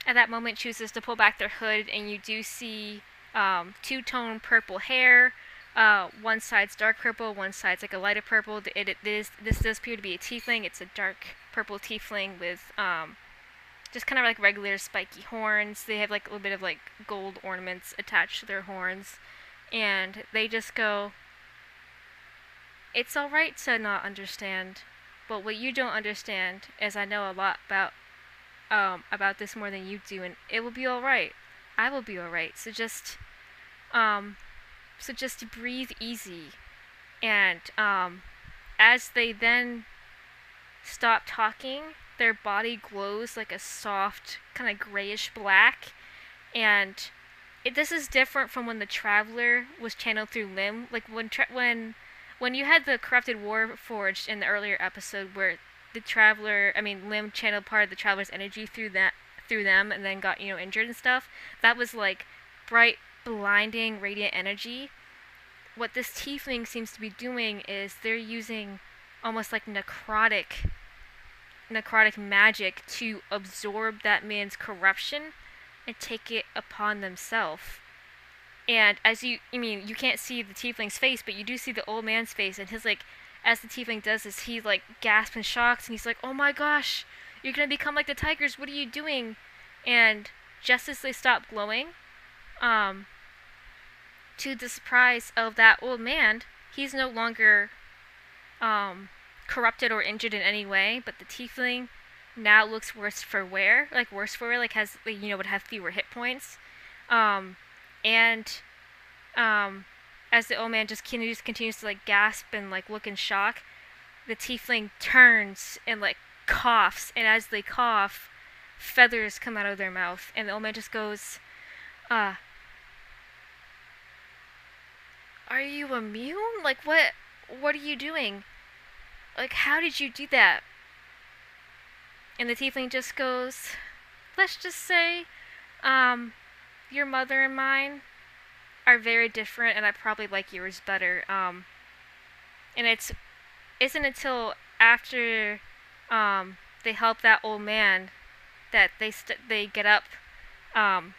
at that moment chooses to pull back their hood, and you do see um, two-tone purple hair. Uh, one side's dark purple, one side's like a lighter purple. It, it is this does appear to be a tiefling. It's a dark purple tiefling with um, just kind of like regular spiky horns. They have like a little bit of like gold ornaments attached to their horns, and they just go. It's all right to not understand, but what you don't understand is I know a lot about um, about this more than you do, and it will be all right. I will be all right. So just um, so just breathe easy, and um, as they then stop talking, their body glows like a soft kind of grayish black, and it, this is different from when the traveler was channeled through Lim. Like when tra- when when you had the corrupted war forged in the earlier episode where the traveler, I mean Lim channeled part of the traveler's energy through that through them and then got you know injured and stuff. That was like bright, blinding, radiant energy. What this tiefling seems to be doing is they're using almost like necrotic necrotic magic to absorb that man's corruption and take it upon themselves. And as you, I mean, you can't see the tiefling's face, but you do see the old man's face, and his like, as the tiefling does this, he like gasps and shocks, and he's like, "Oh my gosh, you're gonna become like the tigers. What are you doing?" And just as they stop glowing, um, to the surprise of that old man, he's no longer, um, corrupted or injured in any way, but the tiefling now looks worse for wear, like worse for wear, like has you know would have fewer hit points, um, and um, as the old man just continues continues to like gasp and like look in shock, the tiefling turns and like coughs, and as they cough, feathers come out of their mouth, and the old man just goes, "Uh, are you immune? Like what? What are you doing? Like how did you do that?" And the tiefling just goes, let's just say, um, your mother and mine are very different, and I probably like yours better. Um, and it's isn't until after um, they help that old man that they they get up, um,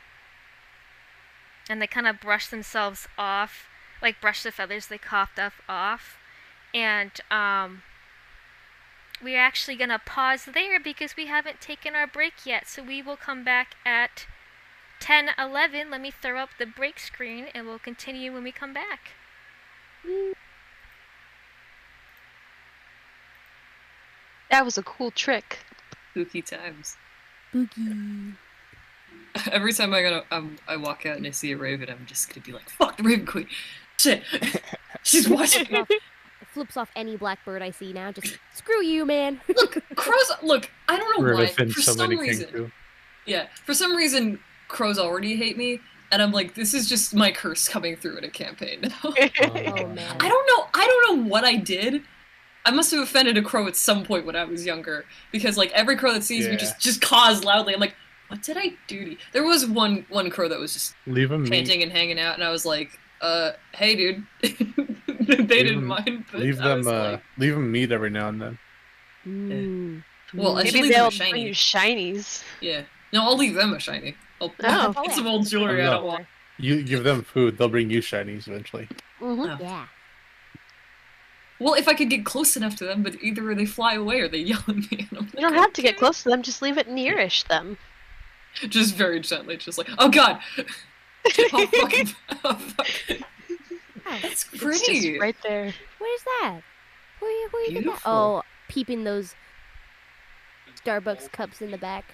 and they kind of brush themselves off, like brush the feathers they coughed up off, and um, we're actually going to pause there because we haven't taken our break yet. So we will come back at 10:11. Let me throw up the break screen and we'll continue when we come back. That was a cool trick. Spooky times. Spooky. [laughs] Every time I gotta, um, I walk out and I see a raven, I'm just gonna be like, "Fuck the Raven Queen!" [laughs] Shit, [laughs] she's watching. Flips off, flips off any blackbird I see now. Just [clears throat] screw you, man. [laughs] look, crows. Look, I don't know why. For so some many reason, too. yeah, for some reason, crows already hate me, and I'm like, this is just my curse coming through in a campaign now. [laughs] Oh, oh man. I don't know. I don't know what I did. I must have offended a crow at some point when I was younger because like every crow that sees me just just caws loudly. I'm like, what did I do to you? There was one one crow that was just Leave him meet. panting and hanging out, and I was like, uh, hey, dude. [laughs] they didn't them- mind. But Leave I them. was Uh, like, leave them meet every now and then. Mm. Well, I should Maybe leave they'll shiny. bring you shinies. yeah. No, I'll leave them a shiny. I'll Oh. [laughs] get some old jewelry I Oh, no. don't want. You give them food, they'll bring you shinies eventually. hmm Oh. Yeah. Well, if I could get close enough to them, but either they fly away or they [laughs] yell at me. And I'm You don't have to get close to them. Just leave it nearish them. Just very gently, just like, oh god. [laughs] oh, fucking, [laughs] oh, fucking. Wow. Oh, That's It's pretty. just right there. Where's that? Where you where you get that? Oh, peeping those Starbucks cups in the back.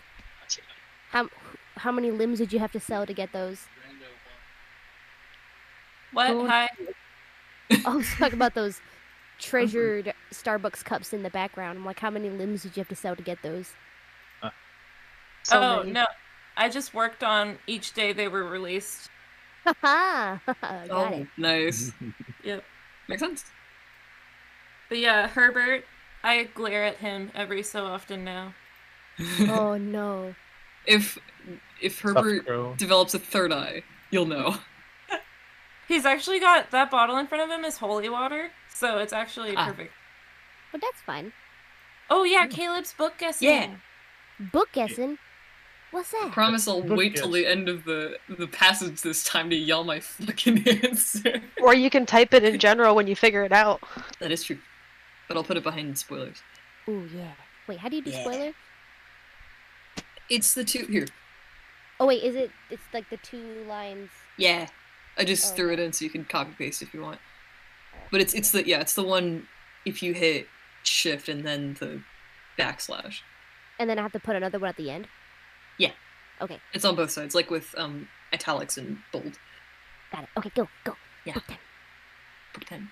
How how many limbs did you have to sell to get those? What? Cool. Hi. I was talking about those [laughs] treasured Starbucks cups in the background. I'm like, how many limbs did you have to sell to get those? Uh, so oh many. no, I just worked on each day they were released. Haha! [laughs] Got oh, it. nice. [laughs] Yep. Makes sense. But yeah, Herbert, I glare at him every so often now. [laughs] Oh no. if if Herbert develops a third eye, you'll know. He's actually got that bottle in front of him is holy water, so it's actually Ah. perfect. But that's fine. Oh yeah, Caleb's book guessing. Yeah. Book guessing. What's that? I Promise I'll Look, wait till the end of the the passage this time to yell my fucking [laughs] answer. Or you can type it in general when you figure it out. that is true. But I'll put it behind spoilers. Ooh yeah. Wait, how do you do Yeah. spoiler? It's the two here. Oh wait, is it? It's like the two lines. Yeah. I just Oh, threw it in so you can copy paste if you want. But it's it's the yeah, it's the one if you hit shift and then the backslash. And then I have to put another one at the end. Yeah. Okay, It's on both sides, like with um italics and bold. got it. Okay, go, go. Yeah. Book time. Pretend.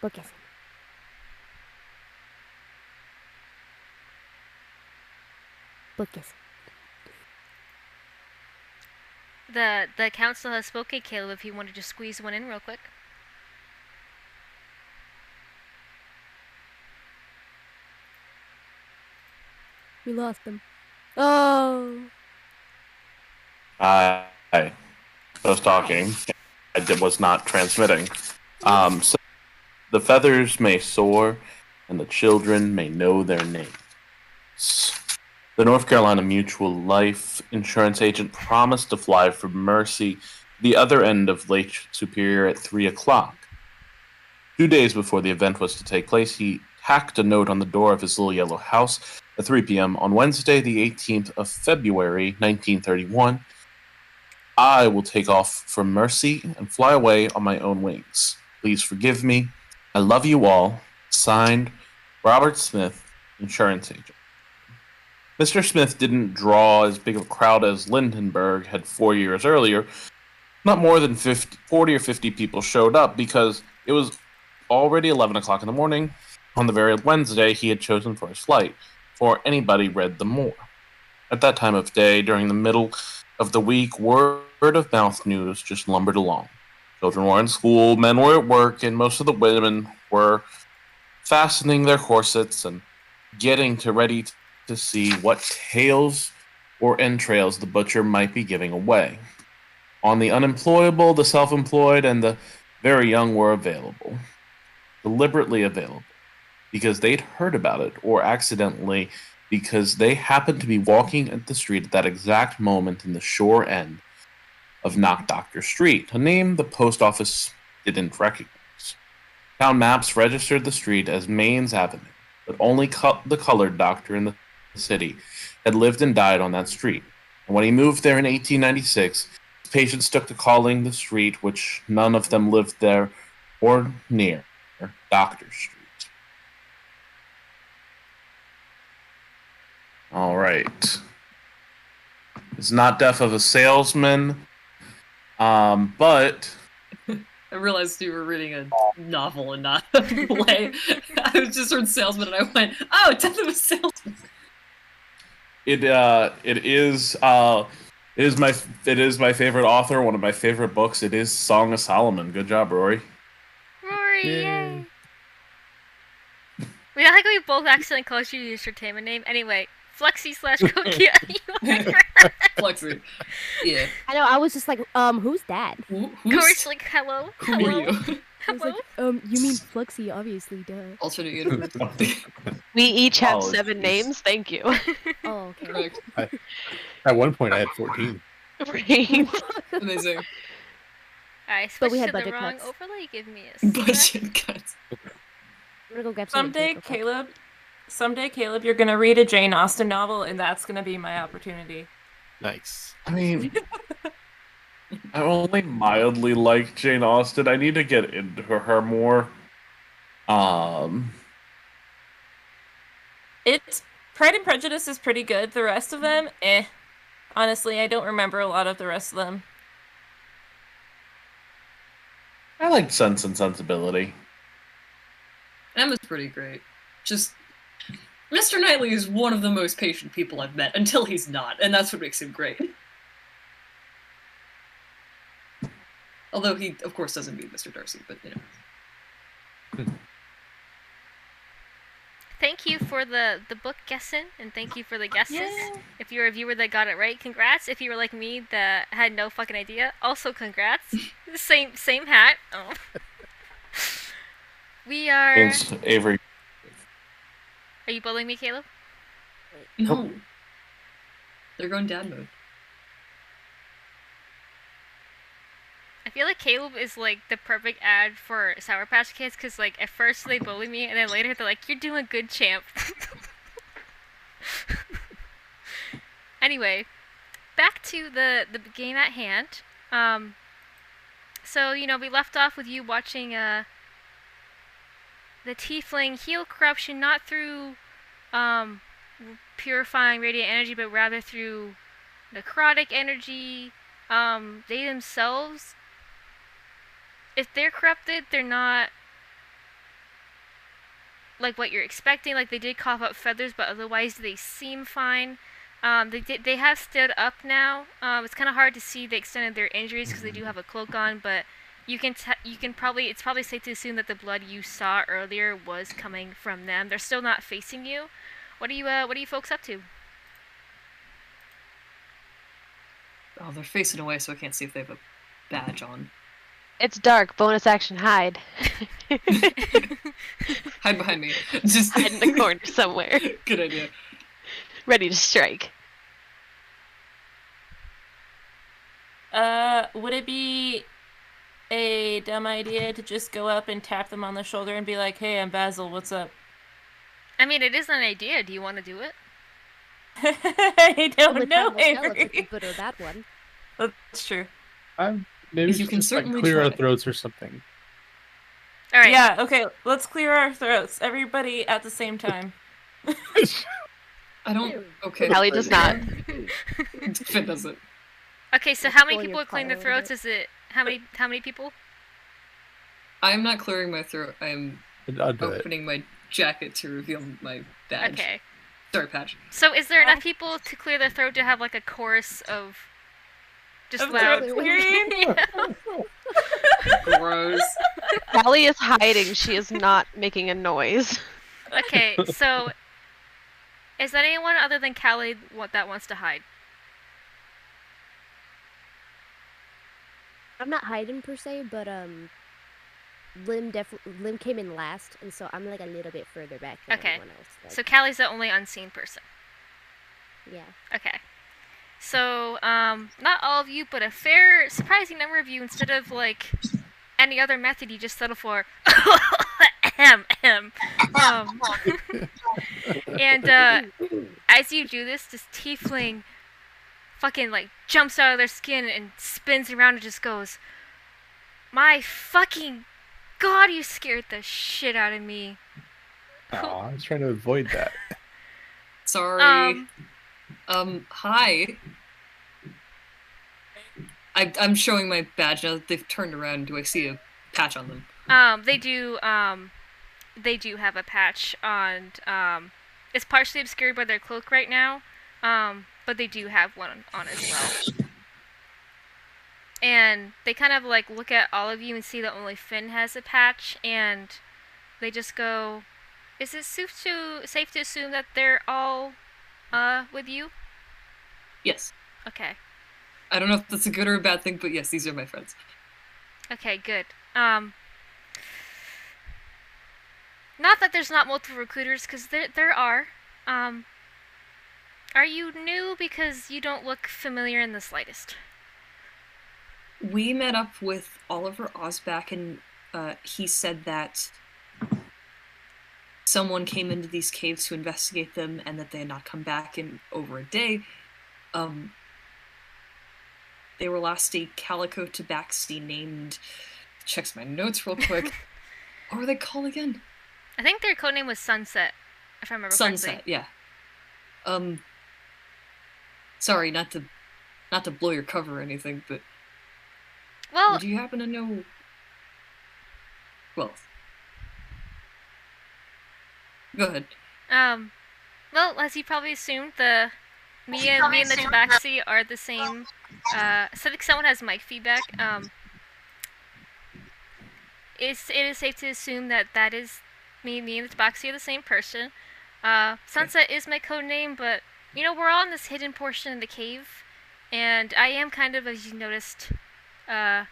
Book guessing. Book guessing. The the council has spoken, Caleb. If you want to squeeze one in real quick. We lost them. Oh. I, was talking. I was not transmitting. Um, so the feathers may soar, and the children may know their names. The North Carolina Mutual Life Insurance agent promised to fly from Mercy, the other end of Lake Superior, at three o'clock. Two days before the event was to take place, he tacked a note on the door of his little yellow house at 3 p.m. on Wednesday, the 18th of February, 1931. I will take off from Mercy and fly away on my own wings. Please forgive me. I love you all. Signed, Robert Smith, insurance agent. Mr. Smith didn't draw as big of a crowd as Lindbergh had four years earlier. Not more than 50, 40 or 50 people showed up because it was already 11 o'clock in the morning on the very Wednesday he had chosen for his flight, before anybody read them more. At that time of day, during the middle of the week, word of mouth news just lumbered along. Children were in school, men were at work, and most of the women were fastening their corsets and getting to ready to see what tails or entrails the butcher might be giving away. On the unemployable, the self employed, and the very young were available. Deliberately available. Because they'd heard about it, or accidentally because they happened to be walking at the street at that exact moment in the shore end of Not Doctor Street, a name the post office didn't recognize. Town maps registered the street as Mains Avenue, but only co- the colored doctor in the city had lived and died on that street. And when he moved there in 1896, his patients took to calling the street, which none of them lived there or near, Doctor Street. All right. It's not death of a salesman, um, but [laughs] I realized you were reading a novel and not a play. [laughs] I just heard salesman and I went, oh, Death of a Salesman. it uh, it is uh, it is my it is my favorite author. One of my favorite books. It is Song of Solomon. Good job, Rory. Rory, Yay. yay! We I like how we both accidentally called you your entertainment name. Anyway, Flexi slash [laughs] Cookie. [laughs] Flexi. Yeah. I know. I was just like, um, who's that? Who, Corey's who's, like, hello, who hello, are you? [laughs] I was hello. like, um, you mean Fluxy, obviously, duh. Alternate universe. We each have Oh, seven jeez. names. Thank you. Oh, okay. Correct. At one point, I had 14. Right. Amazing. I But we had to the budget wrong cuts. overlay. Give me a sec. Budget cuts. I'm gonna go grab some. Someday, Caleb, someday, Caleb, you're gonna read a Jane Austen novel, and that's gonna be my opportunity. Nice. I mean, [laughs] I only mildly like Jane Austen. I need to get into her more. Um, It's Pride and Prejudice is pretty good. The rest of them, eh. Honestly, I don't remember a lot of the rest of them. I like Sense and Sensibility. Emma's pretty great. Just Mr. Knightley is one of the most patient people I've met until he's not, and that's what makes him great. Although he, of course, doesn't beat Mr. Darcy, but you know. Thank you for the the book guessing, and thank you for the guesses. Yeah. If you're a viewer that got it right, congrats. If you were like me that had no fucking idea, also congrats. [laughs] same same hat. Oh. [laughs] we are. It's Avery. Are you bullying me, Caleb? No. They're going dad mode. I feel like Caleb is like the perfect ad for Sour Patch Kids because like at first they bully me and then later they're like, "You're doing good, champ." [laughs] anyway, back to the the game at hand. Um, so you know we left off with you watching uh the tiefling heal corruption not through um purifying radiant energy but rather through necrotic energy um they themselves if they're corrupted, they're not like what you're expecting. Like they did cough up feathers, but otherwise they seem fine. Um, they did. They have stood up now. Um, it's kind of hard to see the extent of their injuries because they do have a cloak on, but you can t- you can probably it's probably safe to assume that the blood you saw earlier was coming from them. They're still not facing you. What are you uh, What are you folks up to? Oh, they're facing away, so I can't see if they have a badge on. It's dark. Bonus action hide. [laughs] Hide behind me. [laughs] Just hide in the corner somewhere. [laughs] Good idea. Ready to strike. Uh, would it be a dumb idea to just go up and tap them on the shoulder and be like, "Hey, I'm Basil. What's up?" I mean, it is an idea. Do you want to do it? [laughs] I don't Only know, time will tell if a good or bad one. That's true. I'm maybe You you can can just, like, certainly clear our throats or something. All right. Yeah. Okay. Let's clear our throats, everybody at the same time. I don't. [laughs] Okay. Callie does not. [laughs] Finn doesn't. Okay. So how many people your are clearing their throats? Is it how many? How many people? I am not clearing my throat. I am I'll it. opening my jacket to reveal my badge. Okay. Sorry, patch. So is there enough people to clear their throat to have like a chorus of just Of loud? throat? [laughs] Yeah. Gross. Callie is hiding. She is not making a noise. Okay, so is there anyone other than Callie what that wants to hide? I'm not hiding per se, but um, Lim def Lim came in last, and so I'm like a little bit further back than Okay. everyone else. Like, So Callie's the only unseen person. yeah. Okay. So, um, not all of you, but a fair, surprising number of you, instead of like any other method, you just settle for [laughs] ahem, ahem. Um, [laughs] and uh, [laughs] as you do this, this tiefling fucking like jumps out of their skin and spins around and just goes, "My fucking god, you scared the shit out of me." Aw, I was trying to avoid that. [laughs] Sorry. Um, Um, hi. I, I'm showing my badge now that they've turned around. Do I see a patch on them? Um, they do. Um, they do have a patch on. Um, it's partially obscured by their cloak right now. Um, but they do have one on as well. And they kind of like look at all of you and see that only Finn has a patch, and they just go, "Is it safe to safe to assume that they're all, uh, with you?" Yes. Okay. I don't know if that's a good or a bad thing, but yes, these are my friends. Okay, good. Um, not that there's not multiple recruiters, because there there are. Um, are you new? Because you don't look familiar in the slightest. We met up with Oliver Osback, and uh, he said that someone came into these caves to investigate them, and that they had not come back in over a day. Um, they were last a calico tabaxi named. Checks my notes real quick. [laughs] what were they called again? I think their codename was Sunset, if I remember Sunset. correctly. Yeah. Um. Sorry, not to, not to blow your cover or anything, but Well, do you happen to know? Well. Go ahead. um, well, as you probably assumed, the me and me and the Tabaxi are the same. Uh, so I think someone has mic feedback. Um, it's it is safe to assume that that is me. Me and the Tabaxi are the same person. Uh, Sunset is my code name, but you know we're all in this hidden portion of the cave, and I am kind of, as you noticed, uh,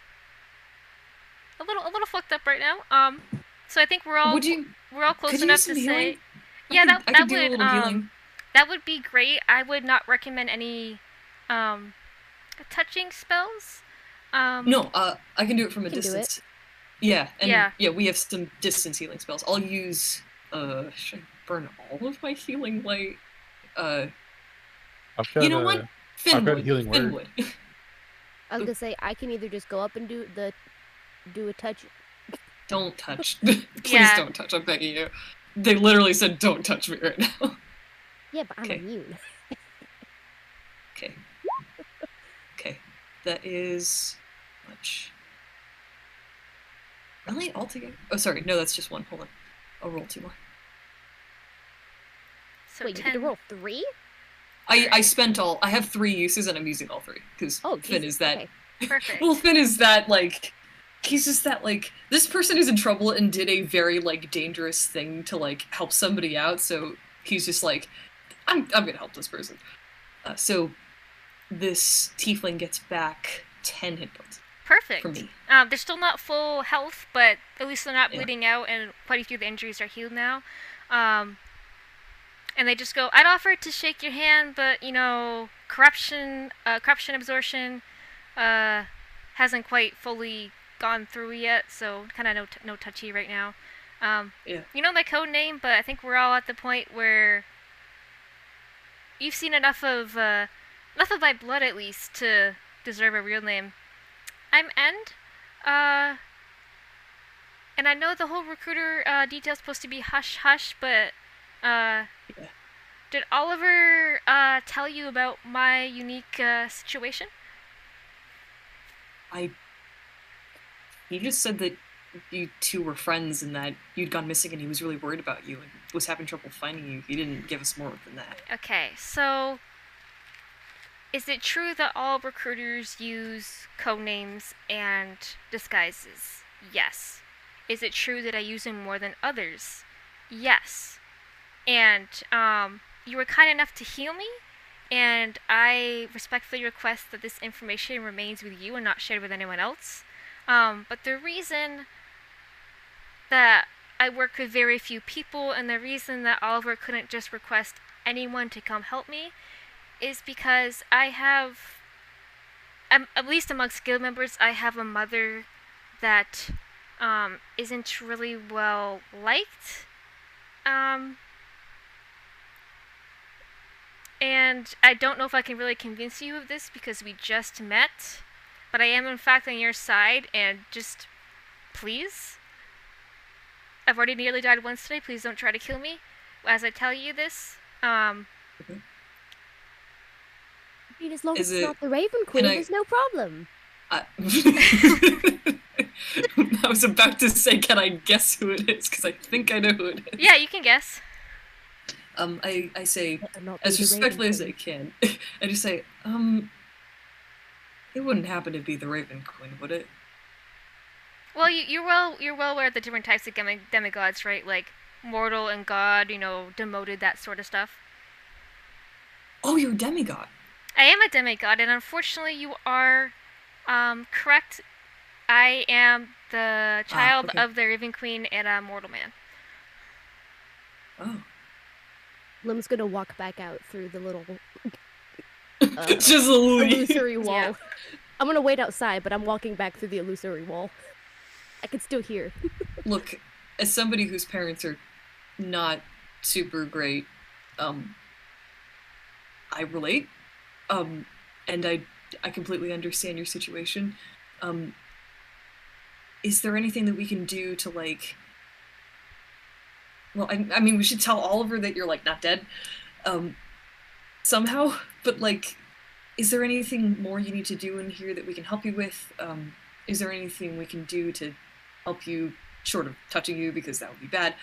a little a little fucked up right now. Um, so I think we're all Would you? we're all close enough to some say. healing? Yeah, could- that that could do a would um healing. that would be great. I would not recommend any um touching spells. Um No, uh, I can do it from a You can do it. distance. Yeah, and Yeah. yeah. we have some distance healing spells. I'll use. Uh, should I burn all of my healing light? Uh, I've got you know a- what? Finwood. healing word. Finwood. [laughs] I was gonna say I can either just go up and do the do a touch. don't touch. [laughs] [laughs] Please Yeah. don't touch. I'm begging you. They literally said, "Don't touch me right now." Yeah, but I'm Okay. immune. okay. Okay. That is much. Really, altogether? Oh, sorry. No, that's just one. Hold on. I'll roll two more. so Wait, you 10 get to roll three? I I spent all. I have three uses, and I'm using all three because Oh, Finn Jesus, is that. okay. [laughs] Perfect. Well, Finn is that like. He's just that like this person is in trouble and did a very like dangerous thing to like help somebody out. So he's just like, I'm I'm gonna help this person. Uh, so this tiefling gets back ten hit points Perfect. from me. Um, they're still not full health, but at least they're not Yeah. bleeding out, and quite a few of the injuries are healed now. Um, and they just go, "I'd offer to shake your hand, but you know, corruption, uh, corruption absorption, uh, hasn't quite fully gone through yet, so kind of no t- no touchy right now." Um, Yeah. You know my code name, but I think we're all at the point where you've seen enough of uh, enough of my blood, at least, to deserve a real name. I'm End. Uh, and I know the whole recruiter uh, detail's supposed to be hush hush, but uh, Yeah. did Oliver uh, tell you about my unique uh, situation? I. He just said that you two were friends and that you'd gone missing and he was really worried about you and was having trouble finding you. He didn't give us more than that. Okay, so is it true that all recruiters use codenames and disguises? Yes. Is it true that I use them more than others? Yes. And um, you were kind enough to heal me, and I respectfully request that this information remains with you and not shared with anyone else. Um, but the reason that I work with very few people, and the reason that Oliver couldn't just request anyone to come help me is because I have, um, at least amongst guild members, I have a mother that um, isn't really well liked. Um, and I don't know if I can really convince you of this because we just met, but I am in fact on your side, and just please. I've already nearly died once today. Please don't try to kill me as I tell you this. Um, I mean, as long Is as it's it- not the Raven Queen, I- there's no problem. I, [laughs] I was about to say, can I guess who it is? Because I think I know who it is. yeah, you can guess. Um, I, I say Better not be as respectfully as I can. [laughs] I just say, um, it wouldn't happen to be the Raven Queen, would it? Well, you, you're well you're well aware of the different types of demi- demigods, right? Like mortal and god, you know, demoted, that sort of stuff. Oh, you're a demigod. I am a demigod, and unfortunately, you are um, correct. I am the child okay. of the Raven Queen and a mortal man. Oh. Lim's gonna walk back out through the little [laughs] uh, Just a illusory wall. Yeah. I'm gonna wait outside, but I'm walking back through the illusory wall. I can still hear. [laughs] Look, as somebody whose parents are not super great, um, I relate. Um, and I I completely understand your situation. Um, is there anything that we can do to like? Well, I, I mean, we should tell Oliver that you're like not dead, um, somehow. But like, is there anything more you need to do in here that we can help you with? Um, is there anything we can do to help you, short of touching you, because that would be bad?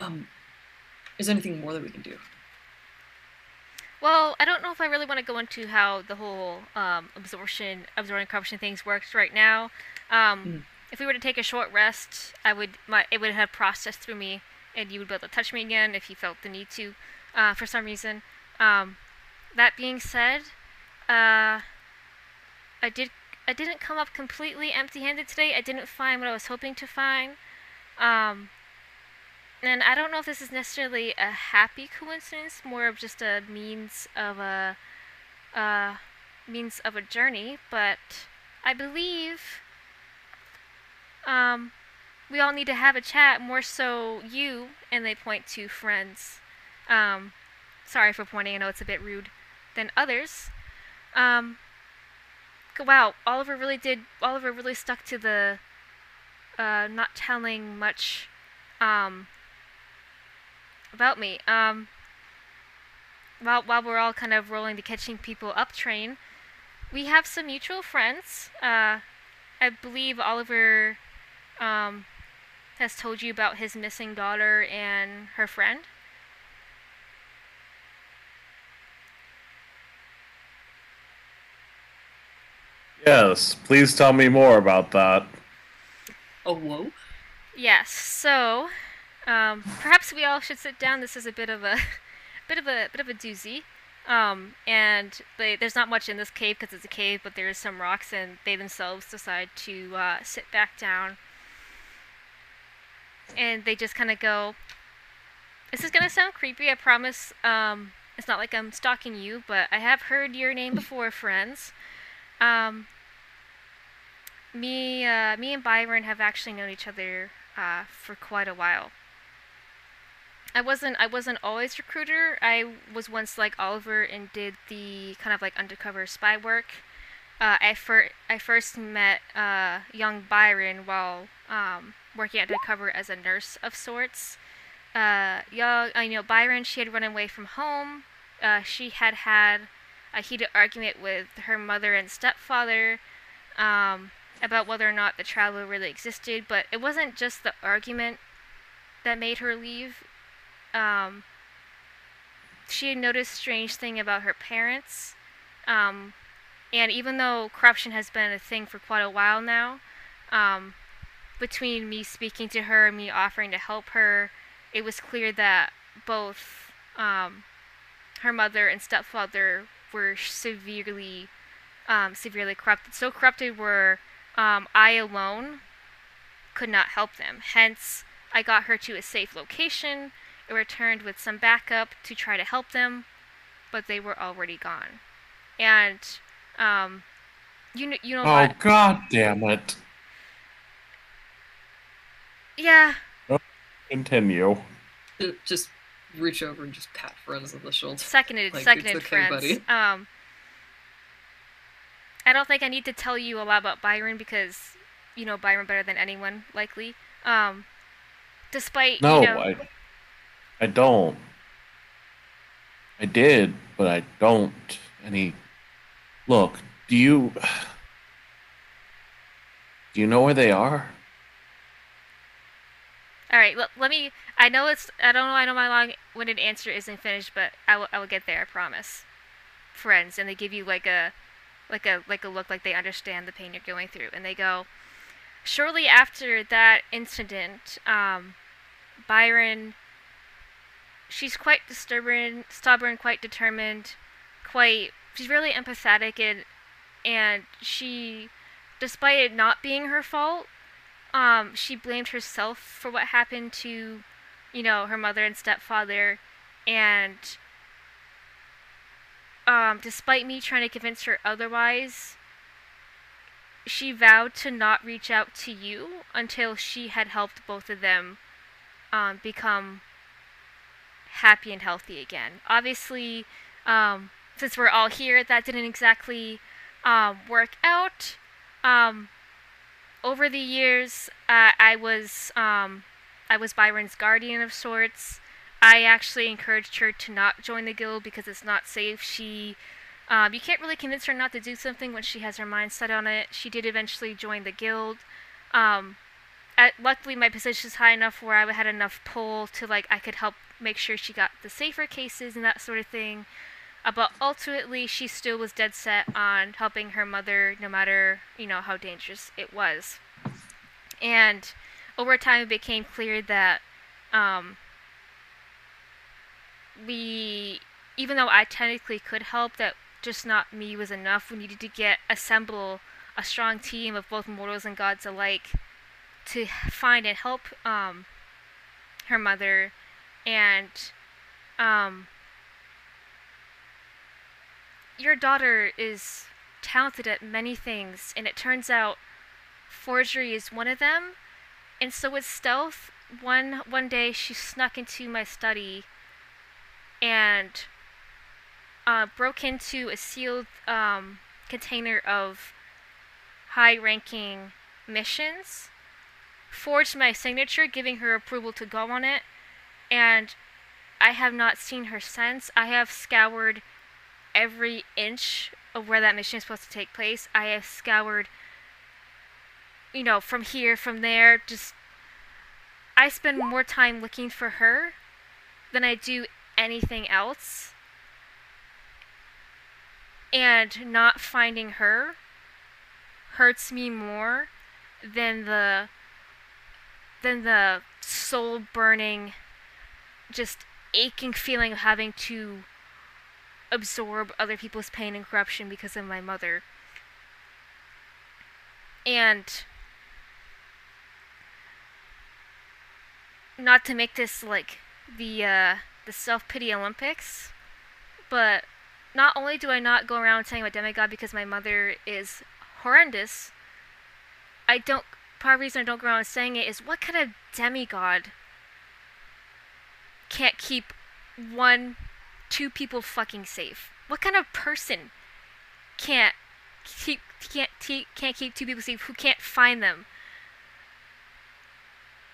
Um, is there anything more that we can do? Well, I don't know if I really want to go into how the whole um, absorption, absorbing corruption things works right now. Um, Mhm. If we were to take a short rest, I would my it would have processed through me, and you would be able to touch me again if you felt the need to, uh, for some reason. Um, that being said, uh, I did I didn't come up completely empty-handed today. I didn't find what I was hoping to find. Um, and I don't know if this is necessarily a happy coincidence, more of just a means of a uh, means of a journey. But I believe um, we all need to have a chat. More so, you and they point to friends. Um, sorry for pointing. I know it's a bit rude than others. Um, wow, Oliver really did. Oliver really stuck to the uh, not telling much. Um, about me. Um, while while we're all kind of rolling the catching people up train, we have some mutual friends. Uh, I believe Oliver um, has told you about his missing daughter and her friend. Yes, please tell me more about that. Oh, whoa. Yes. So, um, perhaps we all should sit down. This is a bit of a, [laughs] bit of a bit of a doozy. Um, and they, there's not much in this cave because it's a cave, but there is some rocks, and they themselves decide to uh, sit back down. And they just kind of go. This is gonna sound creepy. I promise. Um, it's not like I'm stalking you, but I have heard your name [laughs] before, friends. Um, me, uh, me and Byron have actually known each other uh, for quite a while. I wasn't, I wasn't always recruiter. I was once like Oliver and did the kind of like undercover spy work. Uh, I fir- I first met uh, young Byron while um, working undercover as a nurse of sorts. Uh, uh, you know, Byron, she had run away from home. Uh, she had had a heated argument with her mother and stepfather um, about whether or not the traveler really existed. But it wasn't just the argument that made her leave. Um, she had noticed strange thing about her parents. Um, and even though corruption has been a thing for quite a while now, um, between me speaking to her and me offering to help her, it was clear that both um, her mother and stepfather were severely, um, severely corrupted. So corrupted where um, I alone could not help them. Hence, I got her to a safe location and returned with some backup to try to help them, but they were already gone. And um, you know, you know Oh what? god damn it. Yeah, Continue. Just reach over and just pat friends on the shoulder. seconded, [laughs] Like, seconded it's okay, friends. buddy. [laughs] Um, I don't think I need to tell you a lot about Byron because you know Byron better than anyone, likely. Um, despite No, you know, I I don't. I did, but I don't. Any Look, do you [sighs] Do you know where they are? All right, let, let me. I know it's. I don't know. I know my long-winded answer isn't finished, but I will. I will get there. I promise. Friends, and they give you like a, like a like a look like they understand the pain you're going through, and they go. Shortly after that incident, um, Byron. She's quite stubborn, stubborn, quite determined, quite. She's really empathetic and, and she, despite it not being her fault, um, she blamed herself for what happened to, you know, her mother and stepfather, and um, despite me trying to convince her otherwise, she vowed to not reach out to you until she had helped both of them um, become happy and healthy again. Obviously, um, since we're all here, that didn't exactly um, work out. Um, over the years, uh, I was um, I was Byron's guardian of sorts. I actually encouraged her to not join the guild because it's not safe. She, um, you can't really convince her not to do something when she has her mind set on it. She did eventually join the guild. Um, at, luckily, my position is high enough where I had enough pull to like I could help make sure she got the safer cases and that sort of thing. But ultimately, she still was dead set on helping her mother, no matter you know how dangerous it was. And over time, it became clear that um, we, even though I technically could help, that just not me was enough. We needed to get assemble a strong team of both mortals and gods alike to find and help um, her mother, and um, your daughter is talented at many things, and it turns out forgery is one of them. And so with stealth, one one day she snuck into my study and uh, broke into a sealed um, container of high-ranking missions, forged my signature, giving her approval to go on it, and I have not seen her since. I have scoured every inch of where that mission is supposed to take place. I have scoured, you know, from here, from there. Just, I spend more time looking for her than I do anything else. And not finding her hurts me more than the than the soul burning just aching feeling of having to absorb other people's pain and corruption because of my mother. And not to make this like the uh, the self pity Olympics, but not only do I not go around saying about demigod because my mother is horrendous, I don't. Part of the reason I don't go around saying it is what kind of demigod can't keep one, two people fucking safe? What kind of person can't keep can't can't keep two people safe who can't find them?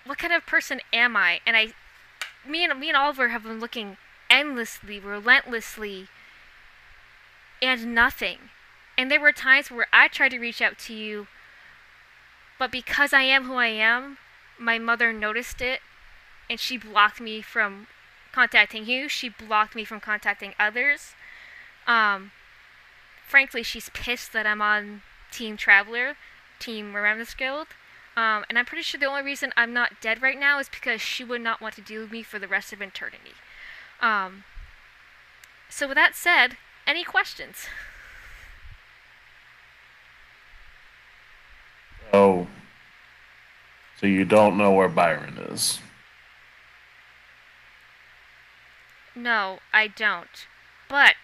What kind of person am I? And I, me and me and Oliver have been looking endlessly, relentlessly, and nothing. And there were times where I tried to reach out to you, but because I am who I am, my mother noticed it and she blocked me from contacting you. She blocked me from contacting others. Um, frankly, she's pissed that I'm on Team Traveler, Team Remnants Guild. Um, and I'm pretty sure the only reason I'm not dead right now is because she would not want to deal with me for the rest of eternity. Um, so with that said, any questions? Oh. So you don't know where Byron is. No, I don't. But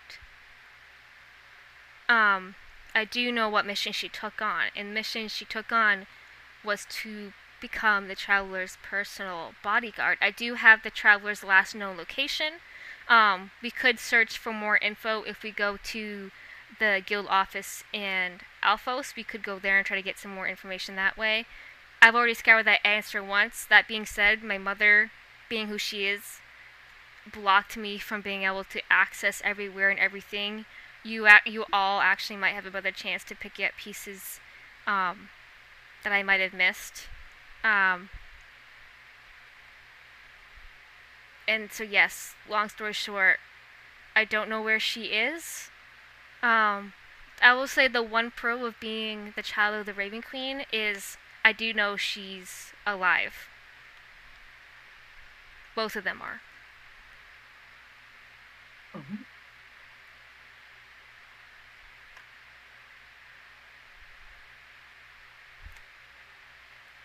um I do know what mission she took on. And the mission she took on was to become the traveler's personal bodyguard. I do have the traveler's last known location. Um, we could search for more info if we go to the guild office in Alphos. We could go there and try to get some more information that way. I've already scoured that answer once. That being said, my mother, being who she is, blocked me from being able to access everywhere and everything. You ac- you all actually might have a better chance to pick up pieces um, that I might have missed. Um, and so yes, long story short, I don't know where she is. Um, I will say the one pro of being the child of the Raven Queen is I do know she's alive. Both of them are. Mhm.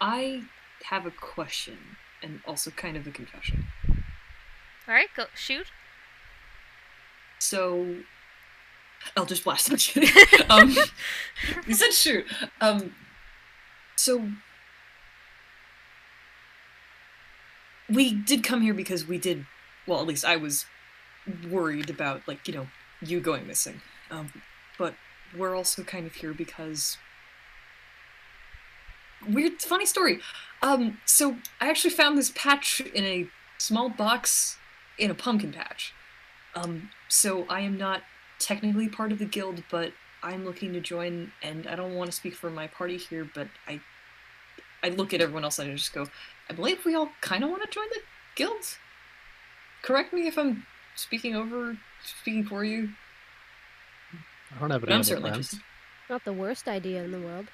I have a question and also kind of a confession. All right, go shoot. So, I'll just blast. [laughs] I'm [laughs] um, you said shoot. Um, so we did come here because we did. Well, at least I was worried about like you know you going missing. Um, but we're also kind of here because weird funny story. Um so I actually found this patch in a small box in a pumpkin patch. Um so I am not technically part of the guild, but I'm looking to join and I don't want to speak for my party here, but I I look at everyone else and I just go, I believe we all kind of want to join the guild. Correct me if I'm speaking over, speaking for you. I don't have But any I'm certainly plans. interested. Not the worst idea in the world.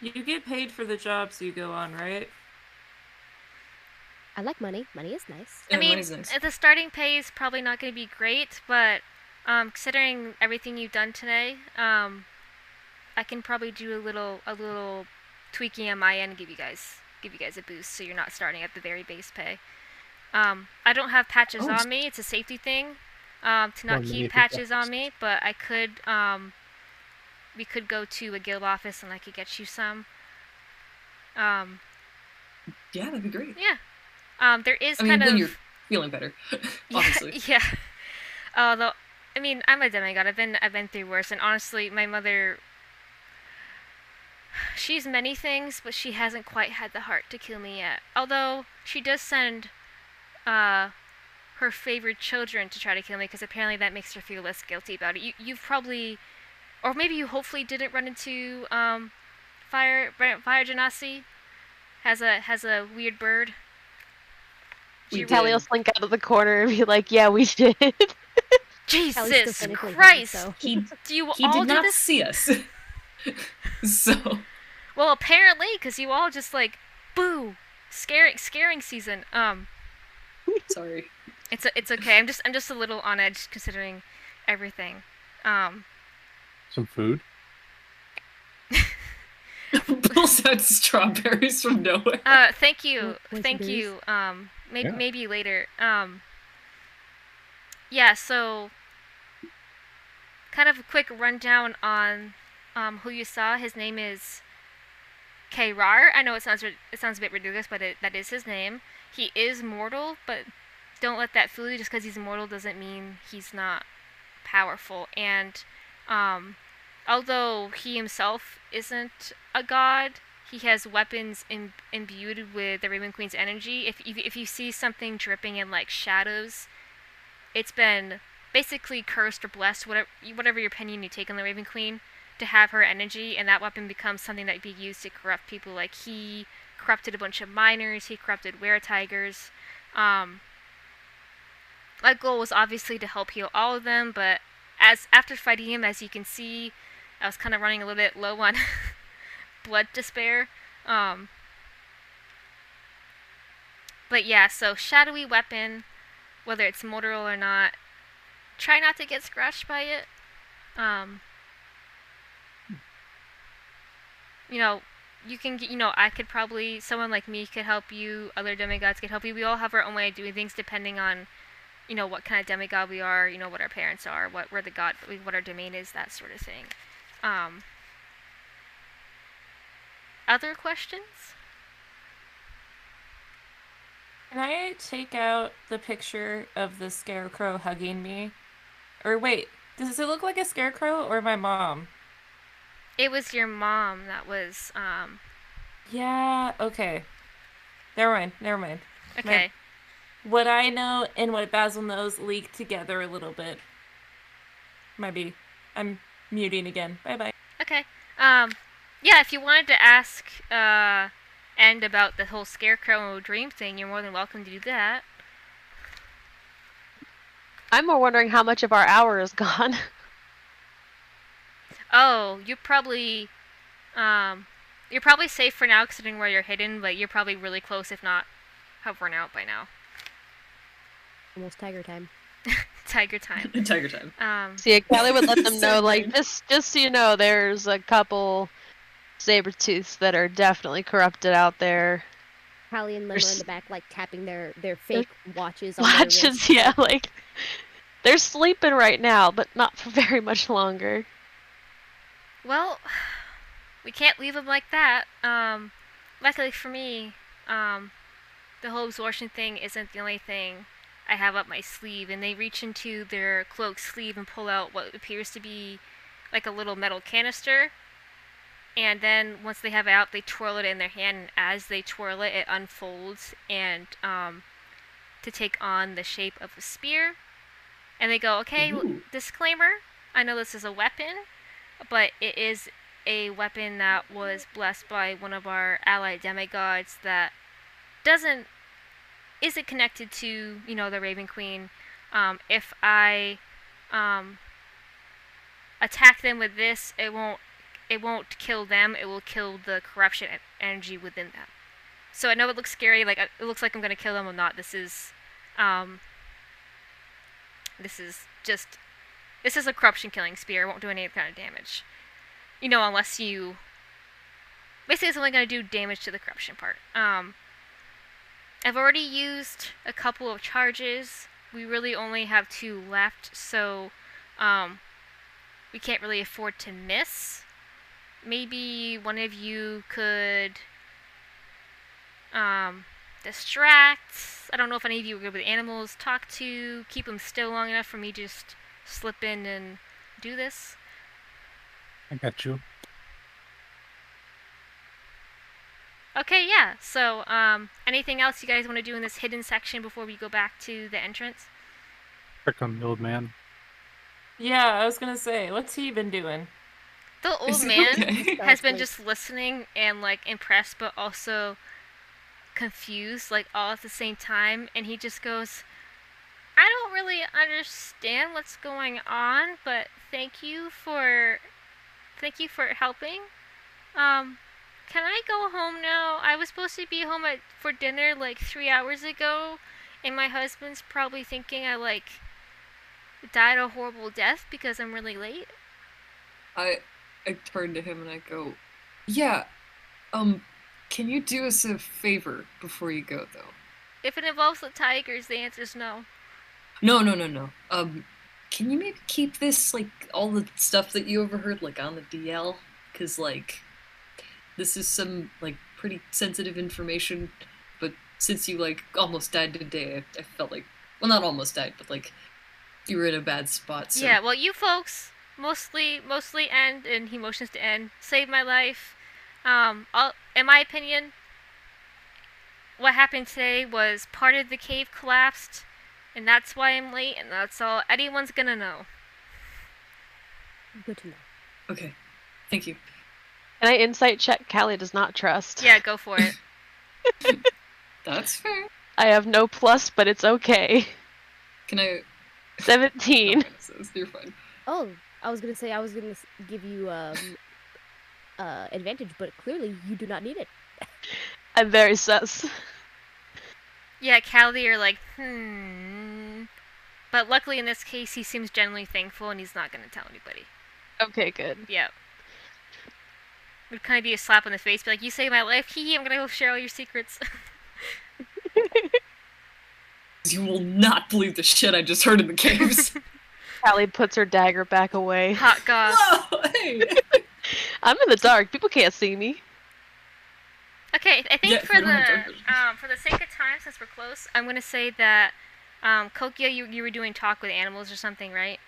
You get paid for the jobs you go on, right? I like money. Money is nice. I Yeah, mean, money's nice. uh, the starting pay is probably not going to be great, but um, considering everything you've done today, um, I can probably do a little a little tweaking on my end and give you guys give you guys a boost, so you're not starting at the very base pay. Um, I don't have patches Oh, on me; it's a safety thing um, to not keep patches on me. But I could um, we could go to a guild office and I could get you some. Um, Yeah, that'd be great. yeah. Um, there is I mean, kind when of you're feeling better, [laughs] yeah, [laughs] yeah. Although, I mean, I'm a demigod. I've been I've been through worse, and honestly, my mother. She's many things, but she hasn't quite had the heart to kill me yet. Although she does send, uh, her favorite children to try to kill me, because apparently that makes her feel less guilty about it. You you've probably, or maybe you hopefully didn't run into um, fire fire genasi. Has a has a weird bird. We She- Callie will did. slink out of the corner and be like, "Yeah, we did." [laughs] Jesus Christ! so- He Do you he all did not this? see us. [laughs] so Well, apparently, because you all just like, boo, scaring, scaring season. Um, sorry. it's it's okay. I'm just I'm just a little on edge considering everything. Um, Some food. [laughs] Pulls out strawberries from nowhere. uh, thank you, Well, poison thank you. Um, maybe Yeah. maybe later. Um, yeah. So, kind of a quick rundown on um who you saw. His name is Krar. I know it sounds it sounds a bit ridiculous, but it, that is his name. He is mortal, but don't let that fool you. Just because he's mortal doesn't mean he's not powerful. And um, although he himself isn't a god, he has weapons Im- imbued with the Raven Queen's energy. If, if if you see something dripping in like shadows, it's been basically cursed or blessed, whatever whatever your opinion you take on the Raven Queen, to have her energy, and that weapon becomes something that be used to corrupt people. Like he corrupted a bunch of miners, he corrupted were tigers. Um, my goal was obviously to help heal all of them, but as after fighting him, as you can see, I was kind of running a little bit low on [laughs] blood despair. Um, but yeah, so shadowy weapon, whether it's mortal or not, try not to get scratched by it. Um, you know, you can, get- you know, I could probably, someone like me could help you, other demigods could help you. We all have our own way of doing things depending on, you know, what kind of demigod we are, you know, what our parents are, what where the god, what our domain is, that sort of thing. Um, other questions? Can I take out the picture of the scarecrow hugging me? Or wait, does it look like a scarecrow or my mom? It was your mom that was, um, Yeah, okay. Never mind, never mind. okay. What I know and what Basil knows leak together a little bit. Might be. I'm muting again. Bye bye. Okay. Um, yeah, if you wanted to ask, uh, End about the whole scarecrow dream thing, you're more than welcome to do that. I'm more wondering how much of our hour is gone. [laughs] Oh, you're probably, um, you're probably safe for now considering where you're hidden, but you're probably really close, if not hovering out by now. Almost tiger time. [laughs] Tiger time. [laughs] Tiger time. Um, See, Callie would let them [laughs] know, like, just just so you know, there's a couple saber tooths that are definitely corrupted out there. Callie and Limmer There's- in the back, like tapping their their fake watches. On Watches, wrists. yeah, like they're sleeping right now, but not for very much longer. Well, we can't leave them like that. Um, luckily for me, um, the whole absorption thing isn't the only thing I have up my sleeve. And they reach into their cloak sleeve and pull out what appears to be like a little metal canister. And then once they have it out, they twirl it in their hand. And as they twirl it, it unfolds and um, to take on the shape of a spear. And they go, okay, disclaimer I know this is a weapon, but it is a weapon that was blessed by one of our allied demigods that doesn't isn't connected to you know the Raven Queen. Um, if I um, attack them with this, it won't it won't kill them. It will kill the corruption energy within them. So I know it looks scary. Like uh, it looks like I'm gonna kill them or not. This is um, this is just this is a corruption killing spear. It won't do any kind of damage. You know, unless you basically it's only gonna do damage to the corruption part. Um, I've already used a couple of charges. We really only have two left, so um, we can't really afford to miss. Maybe one of you could um, distract. I don't know if any of you are good with animals. Talk to, keep them still long enough for me just slip in and do this. I got you. Okay, yeah. So, um, anything else you guys want to do in this hidden section before we go back to the entrance? Check on the old man. Yeah, I was gonna say, what's he been doing? The [laughs] old Is man okay? has been Like- just [laughs] listening and like impressed, but also confused, like all at the same time. And he just goes, "I don't really understand what's going on, but thank you for, thank you for helping. Um, can I go home now? I was supposed to be home at, for dinner like three hours ago, and my husband's probably thinking I like died a horrible death because I'm really late." I I turn to him and I go, "Yeah, um, can you do us a favor before you go, though?" If it involves the tigers, the answer is no. No, no, no, no. Um, can you maybe keep this like all the stuff that you overheard like on the DL? Cause like, this is some like pretty sensitive information. But since you like almost died today, I, I felt like well, not almost died, but like you were in a bad spot. So Yeah, well, you folks mostly, mostly end, and he motions to end, saved my life. Um, all, in my opinion, what happened today was part of the cave collapsed, and that's why I'm late, and that's all anyone's gonna know. Good to know. okay, thank you. Can I insight check Callie does not trust? Yeah, go for it. [laughs] That's fair. I have no plus, but it's okay. Can I? 17. [laughs] Okay, so you're fine. Oh, I was gonna say I was gonna give you um [laughs] uh advantage, but clearly you do not need it. I'm very sus. yeah, Callie, you're like, hmm. But luckily in this case, he seems genuinely thankful, and he's not gonna tell anybody. Okay, good. Yeah. Would kind of be a slap in the face, be like, "You saved my life, hee hee. I'm gonna go share all your secrets." [laughs] You will not believe the shit I just heard in the caves. [laughs] Callie puts her dagger back away. Hot goss. [laughs] Whoa, hey. I'm in the dark. People can't see me. Okay, I think Yeah, for we don't have the um, for the sake of time, since we're close, I'm gonna say that um, Kokia, you you were doing talk with animals or something, right?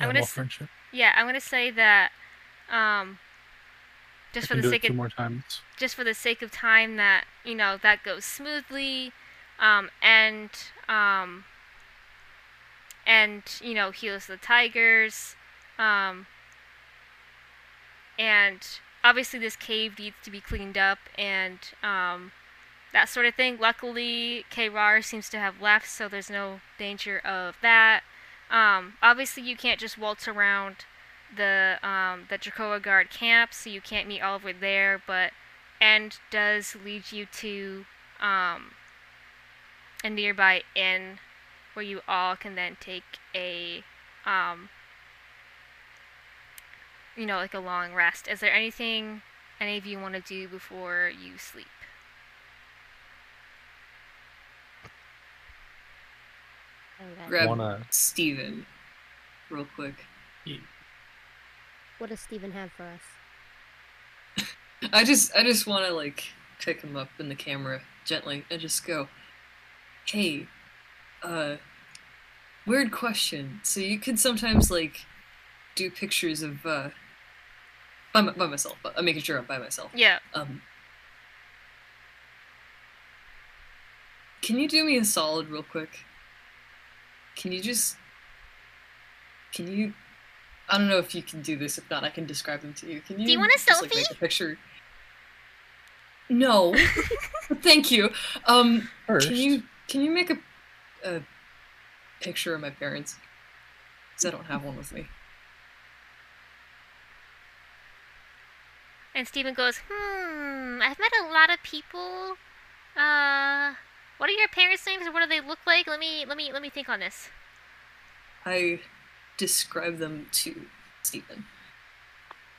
I'm gonna Animal s- friendship. Yeah, I'm gonna say that um, I just for can the sake two of more times. just for the sake of time that you know that goes smoothly, um, and um, and you know heals the tigers, um, and obviously this cave needs to be cleaned up and um, that sort of thing. Luckily, Krar seems to have left, so there's no danger of that. Um, obviously, you can't just waltz around the um, the Dracoa Guard camp, so you can't meet all Oliver there. But End does lead you to um, a nearby inn where you all can then take a um, you know like a long rest. Is there anything any of you want to do before you sleep? Okay. Grab Wanna Steven real quick. What does Steven have for us? [laughs] I just I just want to like pick him up in the camera gently and just go, "Hey, uh weird question. So you could sometimes like do pictures of uh, by, my- by myself. But I'm making sure I'm by myself. Yeah. Um, can you do me a solid real quick? Can you just can you I don't know if you can do this. If not, I can describe them to you. Can you? Do you want a just, like, make a picture? No, [laughs] thank you. Um, First, can you can you make a a picture of my parents? Because I don't have one with me. And Steven goes, hmm, I've met a lot of people. Uh, what are your parents' names or what do they look like? Let me, let me, let me think on this. I describe them to Stephen.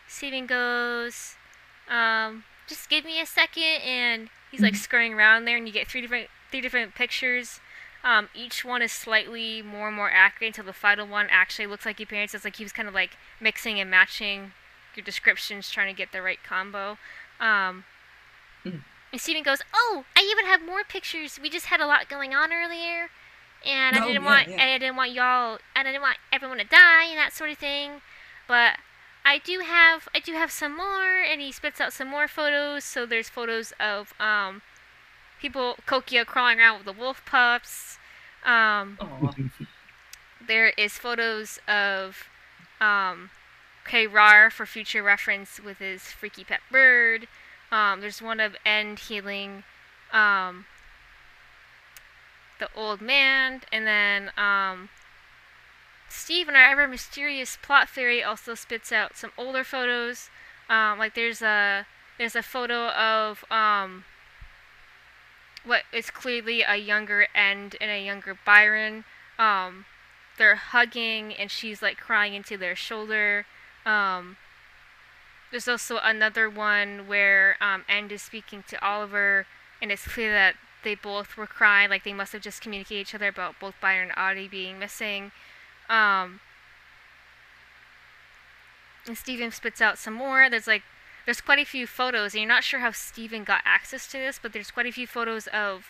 Steven goes, um, just give me a second, and he's like scurrying around there, and you get three different, three different pictures. Um, each one is slightly more and more accurate until the final one actually looks like your parents. It's like he was kind of like mixing and matching your descriptions, trying to get the right combo. Um. And Steven goes, "Oh, I even have more pictures. We just had a lot going on earlier, and I Oh, didn't yeah, want, yeah. and I didn't want y'all, and I didn't want everyone to die and that sort of thing. But I do have, I do have some more." And he spits out some more photos. So there's photos of um, people, Kokia crawling around with the wolf pups. Um, there is photos of um, K. Rar for future reference with his freaky pet bird. Um, there's one of End healing um, the old man, and then um, Steve and our ever mysterious plot theory also spits out some older photos. Um, like there's a there's a photo of um, what is clearly a younger End and a younger Byron. Um, they're hugging, and she's like crying into their shoulder. There's also another one where um, End is speaking to Oliver, and it's clear that they both were crying. Like they must have just communicated each other about both Byron and Audie being missing. Um, and Steven spits out some more. There's like there's quite a few photos, and you're not sure how Steven got access to this, but there's quite a few photos of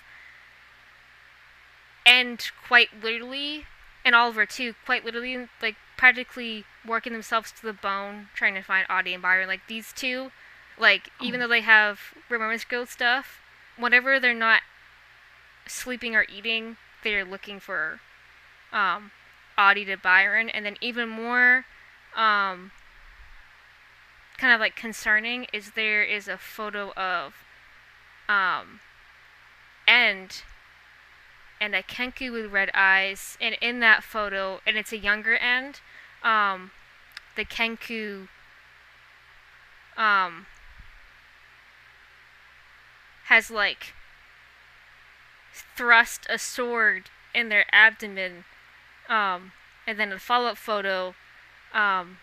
End quite literally, and Oliver too, quite literally, like practically working themselves to the bone trying to find Audie and Byron. Like these two, like even though they have remembrance guild stuff, whenever they're not sleeping or eating, they're looking for um, Audie to Byron, and then even more um, kind of like concerning is there is a photo of um, End and a Kenku with red eyes, and in that photo, and it's a younger End, um, the Kenku um, has like thrust a sword in their abdomen um, and then a follow-up photo um,